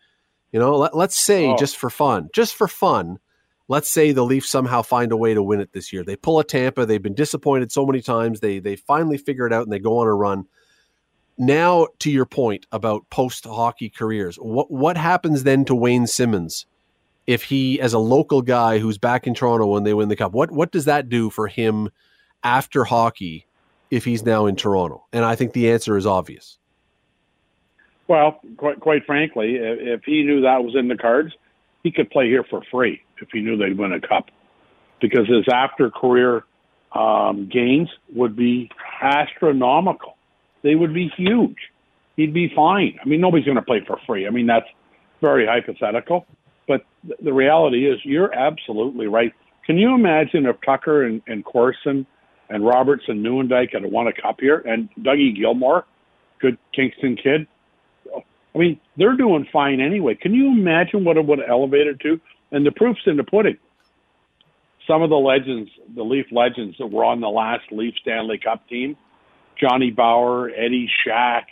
you know, let, us say oh. just for fun, just for fun, let's say the Leafs somehow find a way to win it this year. They pull a Tampa. They've been disappointed so many times. They they finally figure it out and they go on a run now to your point about post hockey careers, what what happens then to Wayne Simmonds if he, as a local guy who's back in Toronto when they win the cup, what what does that do for him after hockey if he's now in Toronto? And I think the answer is obvious. Well, quite quite frankly, if he knew that was in the cards, he could play here for free if he knew they'd win a cup, because his after career um, gains would be astronomical they would be huge. He'd be fine. I mean, nobody's going to play for free. I mean, that's very hypothetical. But th- the reality is, you're absolutely right. Can you imagine if Tucker and, and Corson and Robertson Nieuwendyk had won a cup here and Dougie Gilmour, good Kingston kid? I mean, they're doing fine anyway. Can you imagine what it would have elevated to? And the proof's in the pudding. Some of the legends, the Leaf legends that were on the last Leaf Stanley Cup team, Johnny Bower, Eddie Shack,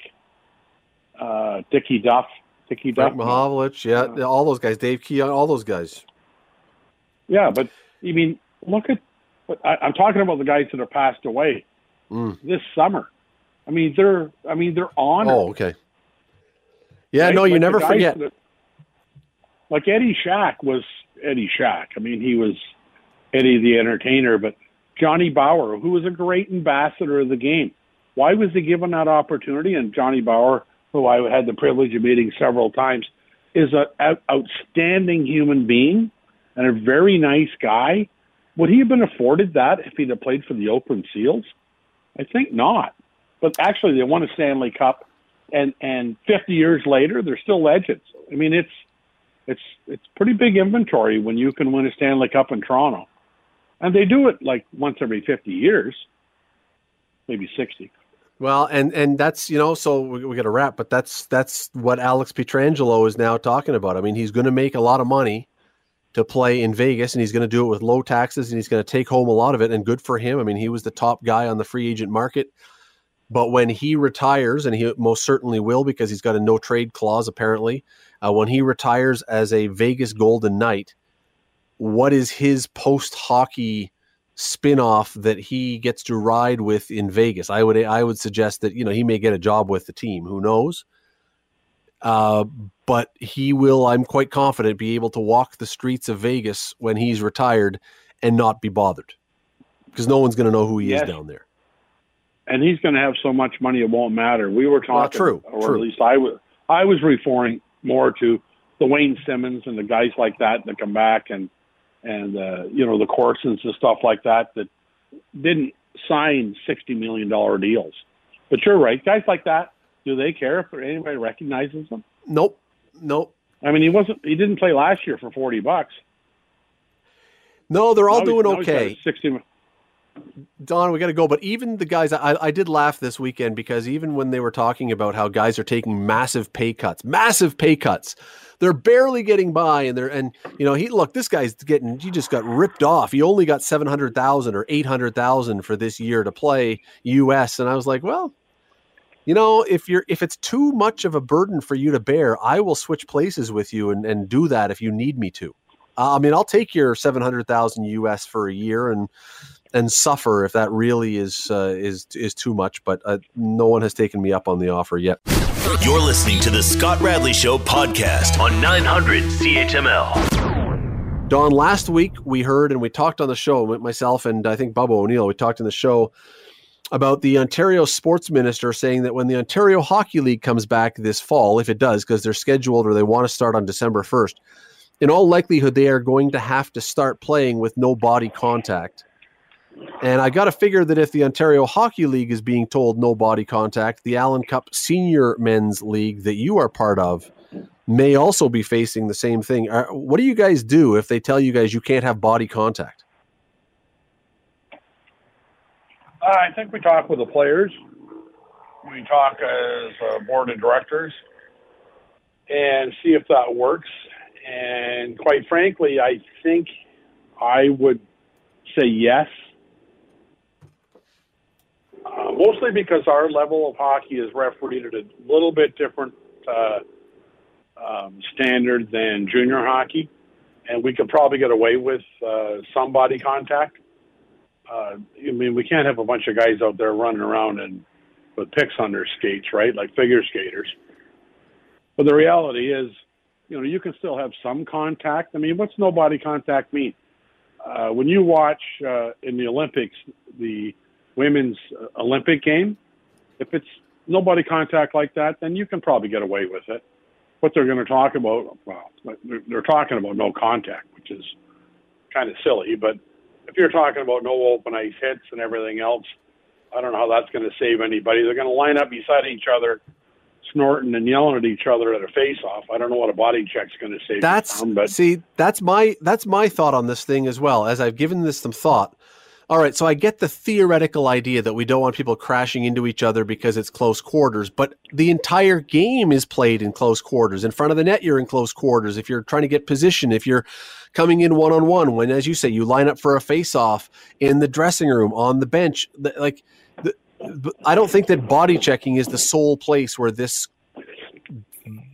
uh, Dickie Duff, Dickie Duff, Mahovlich, yeah, uh, all those guys, Dave Keon, all those guys. Yeah, but I mean, look at. I, I'm talking about the guys that have passed away mm. this summer. I mean, they're. I mean, they're on. Oh, okay. Yeah, right? no, you like never forget. That, like Eddie Shack was Eddie Shack. I mean, he was Eddie the Entertainer, but Johnny Bower, who was a great ambassador of the game. Why was he given that opportunity? And Johnny Bower, who I had the privilege of meeting several times, is an outstanding human being and a very nice guy. Would he have been afforded that if he'd have played for the Oakland Seals? I think not. But actually, they won a Stanley Cup, and and 50 years later, they're still legends. I mean, it's it's it's pretty big inventory when you can win a Stanley Cup in Toronto, and they do it like once every 50 years, maybe 60. Well, and and that's you know, so we, we got to wrap, but that's that's what Alex Pietrangelo is now talking about. I mean, he's going to make a lot of money to play in Vegas, and he's going to do it with low taxes, and he's going to take home a lot of it, and good for him. I mean, he was the top guy on the free agent market, but when he retires, and he most certainly will because he's got a no trade clause apparently, uh, when he retires as a Vegas Golden Knight, what is his post hockey? spin-off that he gets to ride with in Vegas. I would I would suggest that you know he may get a job with the team. Who knows? Uh, but he will, I'm quite confident, be able to walk the streets of Vegas when he's retired and not be bothered because no one's going to know who he yes. is down there. And he's going to have so much money it won't matter. We were talking, well, true, or true. at least I was, I was referring more to the Wayne Simmonds and the guys like that that come back and and uh, you know the Corsons and stuff like that that didn't sign sixty million dollar deals. But you're right, guys like that. Do they care if anybody recognizes them? Nope, nope. I mean, he wasn't. He didn't play last year for forty bucks. No, they're all now doing okay. Sixty. Don, we got to go. But even the guys, I, I did laugh this weekend because even when they were talking about how guys are taking massive pay cuts, massive pay cuts, they're barely getting by, and they're and you know he look this guy's getting he just got ripped off. He only got seven hundred thousand or eight hundred thousand for this year to play U.S. And I was like, well, you know, if you're if it's too much of a burden for you to bear, I will switch places with you and and do that if you need me to. Uh, I mean, I'll take your seven hundred thousand US for a year and and suffer if that really is uh, is is too much. But uh, no one has taken me up on the offer yet. You're listening to the Scott Radley Show podcast on 900 CHML. Don, last week we heard and we talked on the show, myself and I think Bubba O'Neill, we talked in the show about the Ontario sports minister saying that when the Ontario Hockey League comes back this fall, if it does, because they're scheduled or they want to start on December 1st, in all likelihood, they are going to have to start playing with no body contact and I got to figure that if the Ontario Hockey League is being told no body contact, the Allen Cup Senior Men's League that you are part of may also be facing the same thing. What do you guys do if they tell you guys you can't have body contact? Uh, I think we talk with the players. We talk as a board of directors and see if that works. And quite frankly, I think I would say yes uh, mostly because our level of hockey is refereed at a little bit different uh, um, standard than junior hockey, and we could probably get away with uh, some body contact. Uh, I mean, we can't have a bunch of guys out there running around and with picks on their skates, right? Like figure skaters. But the reality is, you know, you can still have some contact. I mean, what's no body contact mean? Uh, when you watch uh, in the Olympics, the women's uh, Olympic game, if it's nobody contact like that, then you can probably get away with it. What they're going to talk about, well, they're talking about no contact, which is kind of silly. But if you're talking about no open ice hits and everything else, I don't know how that's going to save anybody. They're going to line up beside each other, snorting and yelling at each other at a face-off. I don't know what a body check's going to save. That's them, but see, that's my that's my thought on this thing as well. As I've given this some thought, all right, so I get the theoretical idea that we don't want people crashing into each other because it's close quarters, but the entire game is played in close quarters. In front of the net, you're in close quarters. If you're trying to get position, if you're coming in one on one, when, as you say, you line up for a face off in the dressing room, on the bench, like, the, I don't think that body checking is the sole place where this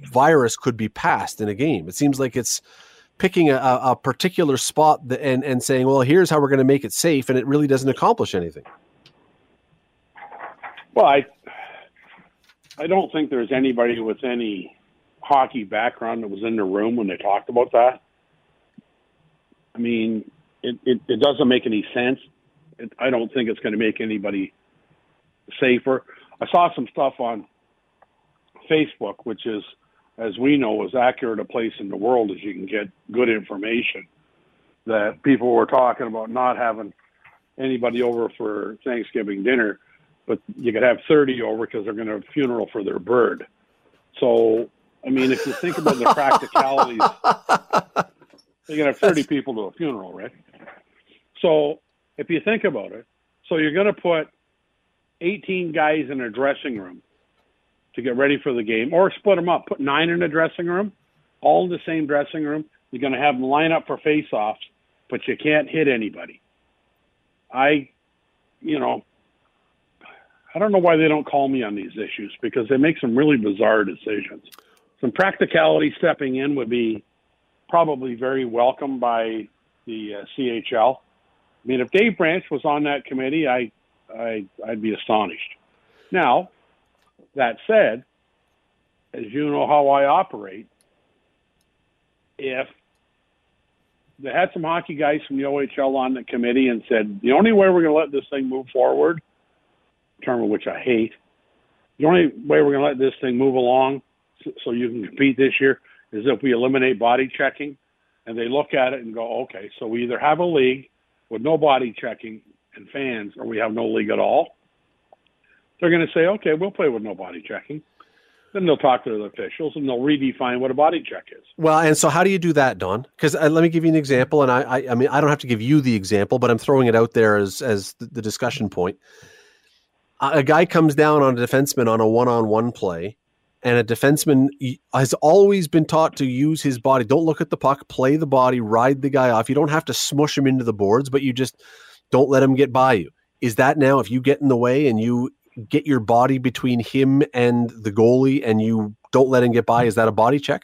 virus could be passed in a game. It seems like it's picking a, a particular spot and, and saying, well, here's how we're going to make it safe, and it really doesn't accomplish anything. Well, I, I don't think there's anybody with any hockey background that was in the room when they talked about that. I mean, it, it, it doesn't make any sense. It, I don't think it's going to make anybody safer. I saw some stuff on Facebook, which is – as we know, as accurate a place in the world as you can get good information. That people were talking about not having anybody over for Thanksgiving dinner, but you could have 30 over because they're going to have a funeral for their bird. So, I mean, if you think about the practicalities, you're going to have 30 people to a funeral, right? So, if you think about it, so you're going to put 18 guys in a dressing room to get ready for the game, or split them up. Put nine in a dressing room, all in the same dressing room. You're going to have them line up for face-offs, but you can't hit anybody. I, you know, I don't know why they don't call me on these issues because they make some really bizarre decisions. Some practicality stepping in would be probably very welcome by the uh, CHL. I mean, if Dave Branch was on that committee, I, I, I'd be astonished. Now, that said, as you know how I operate, if they had some hockey guys from the OHL on the committee and said the only way we're going to let this thing move forward, term of which I hate, the only way we're going to let this thing move along so you can compete this year is if we eliminate body checking. And they look at it and go, okay, so we either have a league with no body checking and fans, or we have no league at all. They're going to say, okay, we'll play with no body checking. Then they'll talk to the officials and they'll redefine what a body check is. Well, and so how do you do that, Don? Because uh, let me give you an example, and I, I, I, mean, I don't have to give you the example, but I'm throwing it out there as as the, discussion point. A guy comes down on a defenseman on a one-on-one play, and a defenseman has always been taught to use his body. Don't look at the puck, play the body, ride the guy off. You don't have to smush him into the boards, but you just don't let him get by you. Is that now if you get in the way and you get your body between him and the goalie and you don't let him get by, is that a body check?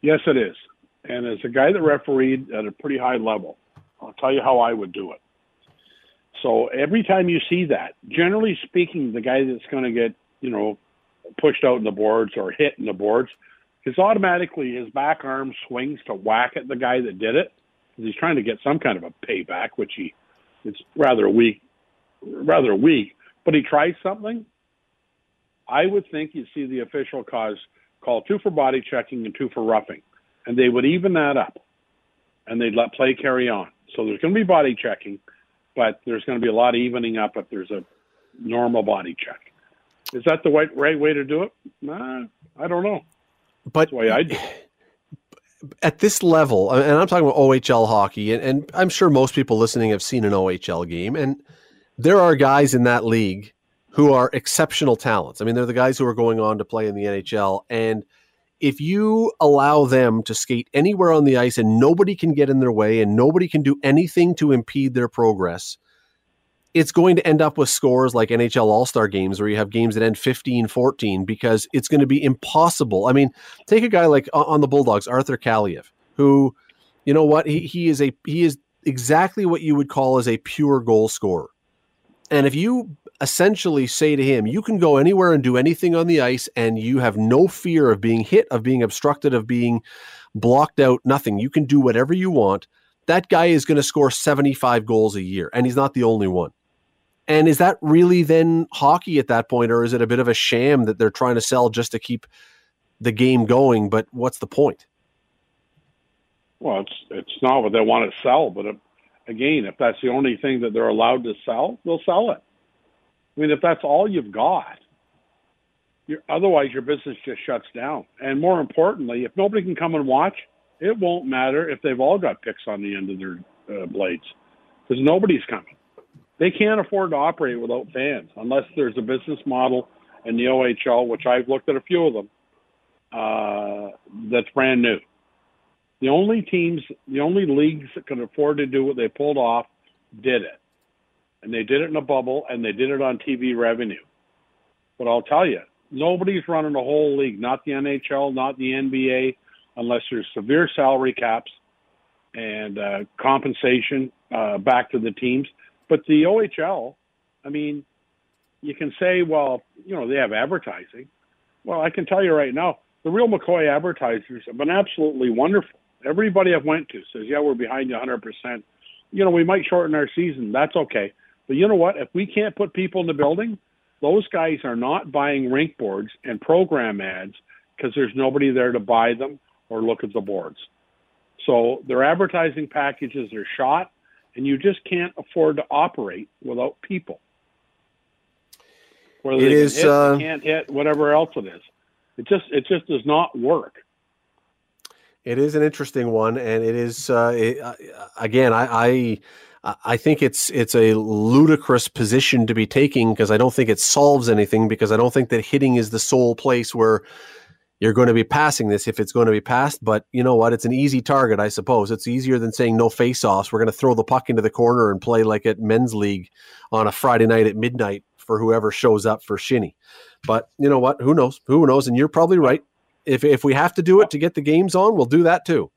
Yes, it is. And as a guy that refereed at a pretty high level, I'll tell you how I would do it. So every time you see that, generally speaking, the guy that's going to get, you know, pushed out in the boards or hit in the boards, his automatically his back arm swings to whack at the guy that did it he's trying to get some kind of a payback, which he it's rather weak, rather weak. But he tries something. I would think you'd see the official cause call two for body checking and two for roughing, and they would even that up, and they'd let play carry on. So there's going to be body checking, but there's going to be a lot of evening up if there's a normal body check. Is that the right, right way to do it? Nah, I don't know. But That's I do at this level, and I'm talking about OHL hockey, and, and, I'm sure most people listening have seen an OHL game, and there are guys in that league who are exceptional talents. I mean, they're the guys who are going on to play in the NHL, and if you allow them to skate anywhere on the ice and nobody can get in their way and nobody can do anything to impede their progress, it's going to end up with scores like NHL All Star games where you have games that end 15 14 because it's going to be impossible. I mean, take a guy like on the Bulldogs, Arthur Kaliyev, who, you know what, he, he is a he is exactly what you would call as a pure goal scorer. And if you essentially say to him, you can go anywhere and do anything on the ice, and you have no fear of being hit, of being obstructed, of being blocked out, nothing. You can do whatever you want. That guy is going to score 75 goals a year, and he's not the only one. And is that really then hockey at that point, or is it a bit of a sham that they're trying to sell just to keep the game going? But what's the point? Well, it's it's not what they want to sell, but if, again, if that's the only thing that they're allowed to sell, they'll sell it. I mean, if that's all you've got, otherwise your business just shuts down. And more importantly, if nobody can come and watch, it won't matter if they've all got picks on the end of their uh, blades because nobody's coming they can't afford to operate without fans unless there's a business model in the OHL, which I've looked at a few of them, uh, that's brand new. The only teams, the only leagues that can afford to do what they pulled off did it. And they did it in a bubble and they did it on TV revenue. But I'll tell you, nobody's running a whole league, not the NHL, not the NBA, unless there's severe salary caps and uh, compensation uh, back to the teams. But the OHL, I mean, you can say, well, you know, they have advertising. Well, I can tell you right now, the real McCoy advertisers have been absolutely wonderful. Everybody I've went to says, yeah, we're behind you 100%. You know, we might shorten our season. That's okay. But you know what? If we can't put people in the building, those guys are not buying rink boards and program ads because there's nobody there to buy them or look at the boards. So their advertising packages are shot and you just can't afford to operate without people. Whether it is, hit, uh, can't hit, whatever else it is. It just it just does not work. It is an interesting one, and it is uh, it, uh, again. I, I I think it's it's a ludicrous position to be taking because I don't think it solves anything because I don't think that hitting is the sole place where you're going to be passing this if it's going to be passed. But you know what? It's an easy target, I suppose. It's easier than saying no face offs. We're going to throw the puck into the corner and play like at men's league on a Friday night at midnight for whoever shows up for shinny. But you know what? Who knows? Who knows? And you're probably right. If if we have to do it to get the games on, we'll do that too.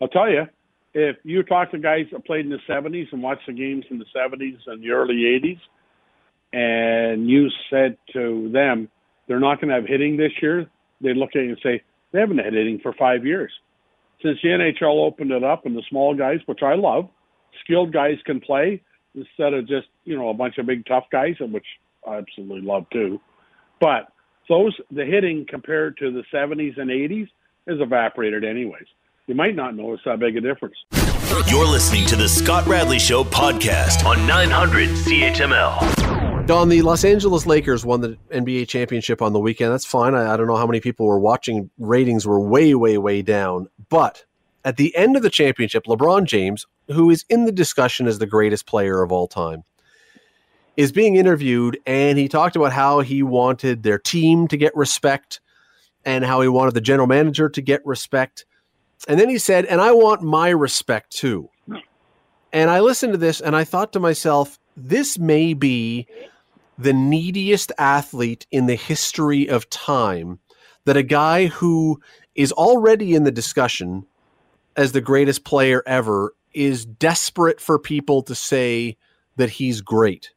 I'll tell you, if you talk to guys that played in the 70s and watched the games in the 70s and the early 80s, and you said to them, they're not going to have hitting this year, they look at you and say they haven't had hitting for five years. Since the NHL opened it up and the small guys, which I love, skilled guys can play instead of just you know a bunch of big tough guys, which I absolutely love too. But those the hitting compared to the 70s and 80s is evaporated anyways. You might not notice that big a difference. You're listening to the Scott Radley Show podcast on 900 CHML. Don, the Los Angeles Lakers won the NBA championship on the weekend. That's fine. I, I don't know how many people were watching. Ratings were way, way, way down. But at the end of the championship, LeBron James, who is in the discussion as the greatest player of all time, is being interviewed and he talked about how he wanted their team to get respect and how he wanted the general manager to get respect. And then he said, and I want my respect too. And I listened to this and I thought to myself, this may be the neediest athlete in the history of time that a guy who is already in the discussion as the greatest player ever is desperate for people to say that he's great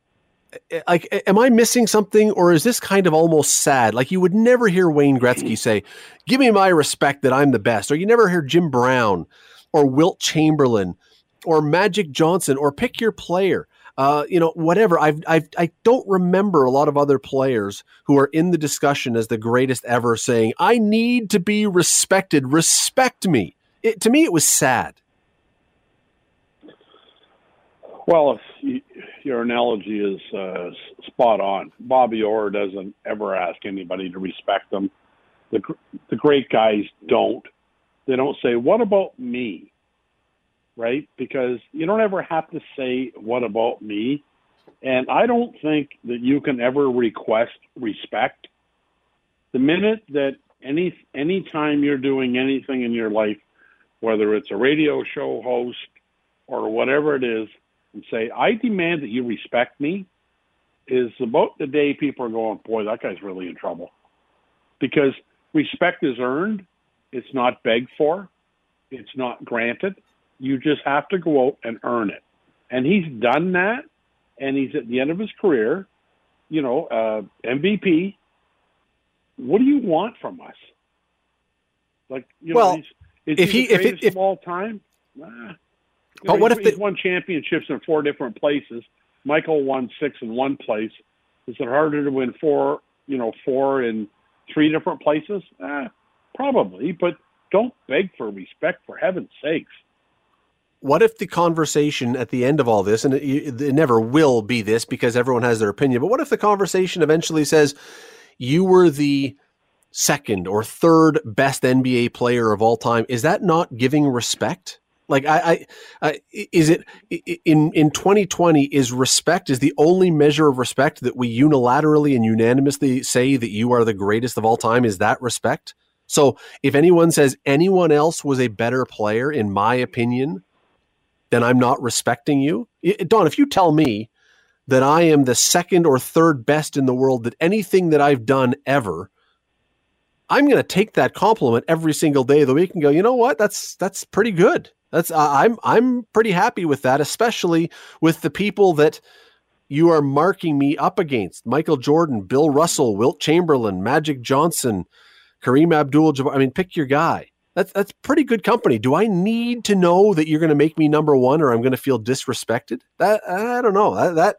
like am i missing something or is this kind of almost sad? Like you would never hear wayne gretzky say give me my respect that i'm the best or you never hear jim brown or wilt chamberlain or magic johnson or pick your player. Uh, you know whatever. I've, I've i don't remember a lot of other players who are in the discussion as the greatest ever saying i need to be respected. Respect me. It, to me it was sad. Well if your analogy is uh, spot on. Bobby Orr doesn't ever ask anybody to respect them. The the great guys don't. They don't say, "What about me?" Right? Because you don't ever have to say, "What about me?" And I don't think that you can ever request respect. The minute that any any time you're doing anything in your life, whether it's a radio show host or whatever it is, and say, I demand that you respect me, is about the day people are going, boy, that guy's really in trouble. Because respect is earned, it's not begged for, it's not granted. You just have to go out and earn it. And he's done that, and he's at the end of his career, you know, uh, MVP. What do you want from us? Like, you well, know, if he, if, it, if, of all time? But know, what if they won championships in four different places? Michael won six in one place. Is it harder to win four? You know, four in three different places? Eh, probably, but don't beg for respect for heaven's sakes. What if the conversation at the end of all this, and it, it never will be this because everyone has their opinion, but what if the conversation eventually says you were the second or third best NBA player of all time? Is that not giving respect? Like I, I, I, is it in in 2020? Is respect is the only measure of respect that we unilaterally and unanimously say that you are the greatest of all time? Is that respect? So if anyone says anyone else was a better player, in my opinion, then I'm not respecting you. Don, if you tell me that I am the second or third best in the world that anything that I've done ever, I'm going to take that compliment every single day of the week and go, you know what? That's that's pretty good. That's I'm I'm pretty happy with that, especially with the people that you are marking me up against: Michael Jordan, Bill Russell, Wilt Chamberlain, Magic Johnson, Kareem Abdul-Jabbar. I mean, pick your guy. That's that's pretty good company. Do I need to know that you're going to make me number one, or I'm going to feel disrespected? That I don't know. That, that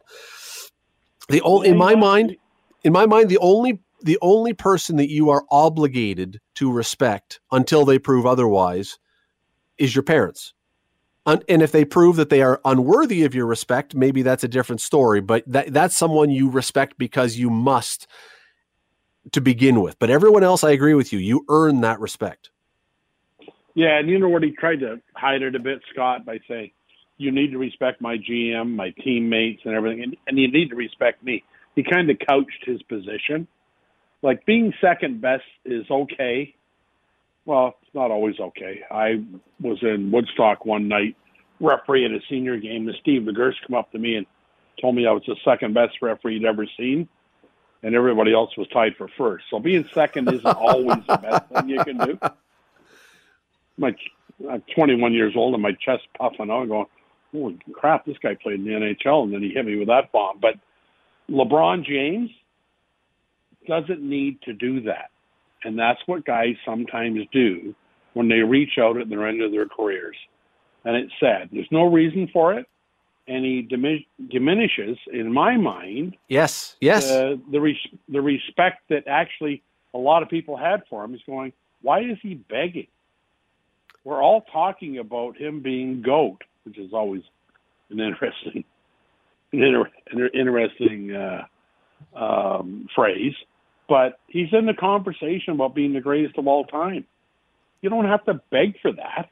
the only in my mind, in my mind, the only the only person that you are obligated to respect until they prove otherwise is your parents. And if they prove that they are unworthy of your respect, maybe that's a different story. But that, that's someone you respect because you must to begin with. But everyone else, I agree with you. You earn that respect. Yeah, and you know what he tried to hide it a bit, Scott, by saying, "You need to respect my GM, my teammates, and everything, and, and you need to respect me." He kind of couched his position, like being second best is okay, well, it's not always okay. I was in Woodstock one night, referee at a senior game, and Steve McGirst come up to me and told me I was the second best referee he'd ever seen, and everybody else was tied for first. So being second isn't always the best thing you can do. My, I'm 21 years old and my chest puffing out, going, "Holy crap! This guy played in the NHL," and then he hit me with that bomb. But LeBron James, doesn't need to do that. And that's what guys sometimes do when they reach out at the end of their careers. And it's sad. There's no reason for it. And he diminishes, in my mind, yes, yes, uh, the res- the respect that actually a lot of people had for him. Is going, why is he begging? We're all talking about him being goat, which is always an interesting, an inter- interesting uh, um, phrase. But he's in the conversation about being the greatest of all time. You don't have to beg for that.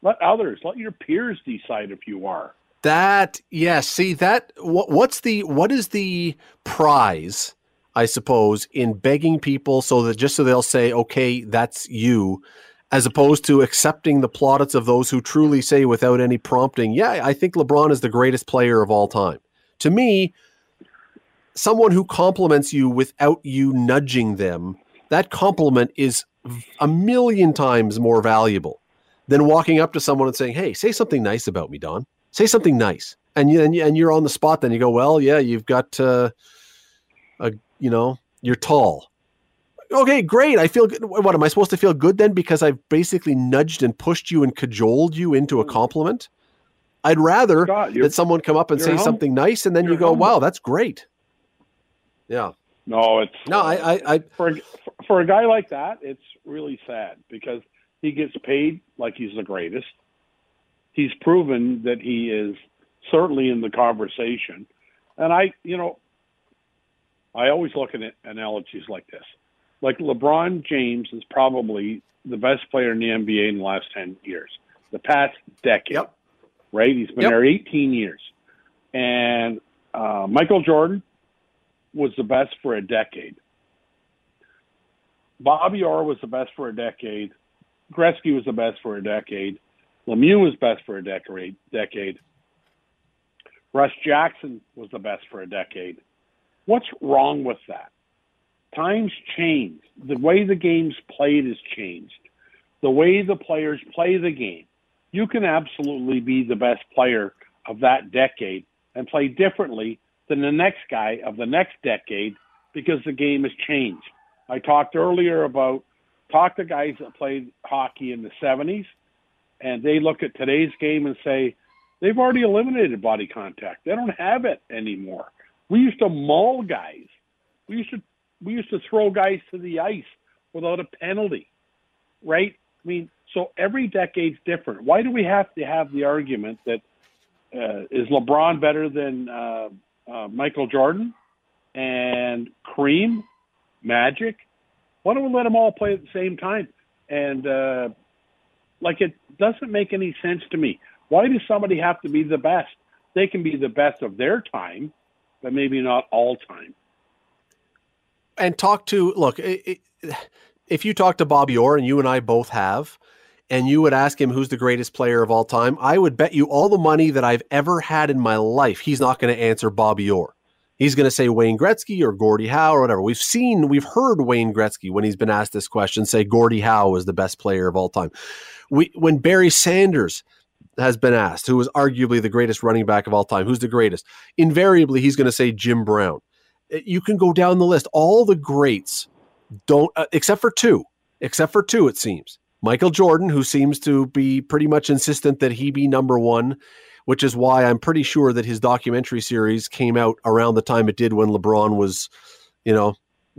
Let others, let your peers decide if you are. That yes, see that what what's the what is the prize, I suppose, in begging people so that just so they'll say, okay, that's you, as opposed to accepting the plaudits of those who truly say without any prompting, yeah, I think LeBron is the greatest player of all time. To me, someone who compliments you without you nudging them, that compliment is a million times more valuable than walking up to someone and saying, "Hey, say something nice about me, Don. Say something nice." And you and, you, and you're on the spot. Then you go, "Well, yeah, you've got uh, a you know, you're tall." Okay, great. I feel good. What am I supposed to feel good then because I've basically nudged and pushed you and cajoled you into a hmm. compliment? I'd rather God, that someone come up and say hum- something nice, and then you go, humble. "Wow, that's great." Yeah. No, it's no. I, I, I for a, for a guy like that, it's really sad because he gets paid like he's the greatest. He's proven that he is certainly in the conversation, and I, you know, I always look at analogies like this. Like LeBron James is probably the best player in the NBA in the last ten years, the past decade. Yep. Right? He's been yep. there 18 years, and uh, Michael Jordan was the best for a decade. Bobby Orr was the best for a decade. Gretzky was the best for a decade. Lemieux was best for a decade. Decade. Russ Jackson was the best for a decade. What's wrong with that? Times change. The way the game's played has changed. The way the players play the game. You can absolutely be the best player of that decade and play differently than the next guy of the next decade because the game has changed. I talked earlier about talk to guys that played hockey in the 70s, and they look at today's game and say they've already eliminated body contact. They don't have it anymore. We used to maul guys. We used to we used to throw guys to the ice without a penalty, right? I mean, so every decade's different. Why do we have to have the argument that uh, is LeBron better than uh, uh, Michael Jordan and Kareem, Magic. Why don't we let them all play at the same time? And uh, like it doesn't make any sense to me. Why does somebody have to be the best? They can be the best of their time, but maybe not all time. And talk to look. It, it, if you talk to Bobby Orr, and you and I both have, and you would ask him who's the greatest player of all time, I would bet you all the money that I've ever had in my life, he's not going to answer Bobby Orr. He's going to say Wayne Gretzky or Gordie Howe or whatever. We've seen, we've heard Wayne Gretzky when he's been asked this question say Gordie Howe was the best player of all time. We, when Barry Sanders has been asked, who was arguably the greatest running back of all time, who's the greatest? Invariably, he's going to say Jim Brown. You can go down the list. All the greats don't, uh, except for two, except for two, it seems. Michael Jordan, who seems to be pretty much insistent that he be number one, which is why I'm pretty sure that his documentary series came out around the time it did when LeBron was, you know,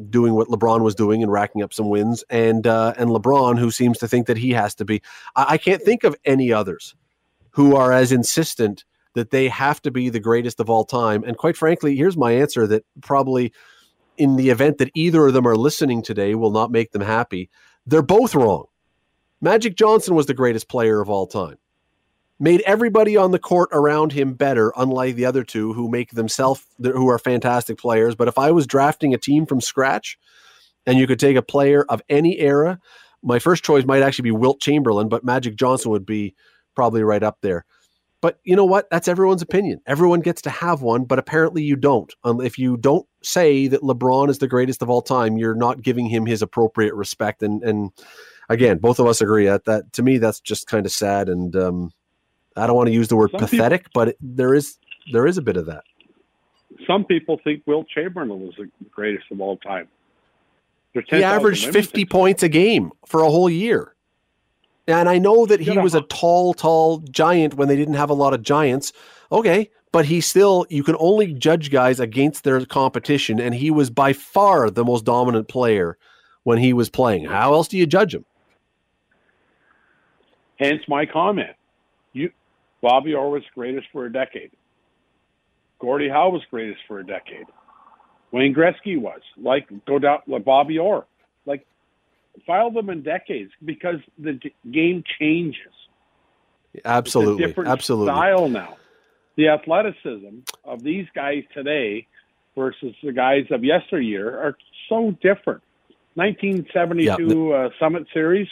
doing what LeBron was doing and racking up some wins, and uh, and LeBron, who seems to think that he has to be. I, I can't think of any others who are as insistent that they have to be the greatest of all time. And quite frankly, here's my answer: that probably in the event that either of them are listening today will not make them happy. They're both wrong. Magic Johnson was the greatest player of all time. Made everybody on the court around him better, unlike the other two who make themselves who are fantastic players. But if I was drafting a team from scratch, and you could take a player of any era, my first choice might actually be Wilt Chamberlain, but Magic Johnson would be probably right up there. But you know what? That's everyone's opinion. Everyone gets to have one, but apparently you don't. Um, if you don't say that LeBron is the greatest of all time, you're not giving him his appropriate respect. And and again, both of us agree that that to me that's just kind of sad. And um, I don't want to use the word some pathetic, people, but it, there is there is a bit of that. Some people think Will Chamberlain was the greatest of all time. He averaged 50 points a game for a whole year. And I know that he was a tall, tall giant when they didn't have a lot of giants. Okay, but he still, you can only judge guys against their competition. And he was by far the most dominant player when he was playing. How else do you judge him? Hence my comment. You, Bobby Orr was greatest for a decade. Gordie Howe was greatest for a decade. Wayne Gretzky was like go down like Bobby Orr, like file them in decades because the game changes. Absolutely, different absolutely. Style now, the athleticism of these guys today versus the guys of yesteryear are so different. 1972 yeah, uh, Summit Series,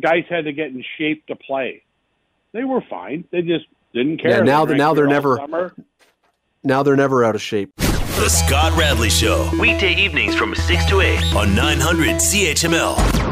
guys had to get in shape to play. They were fine. They just didn't care. Yeah, now, they now they're never. Summer. Now they're never out of shape. The Scott Radley Show. Weekday evenings from 6 to 8 on 900 CHML.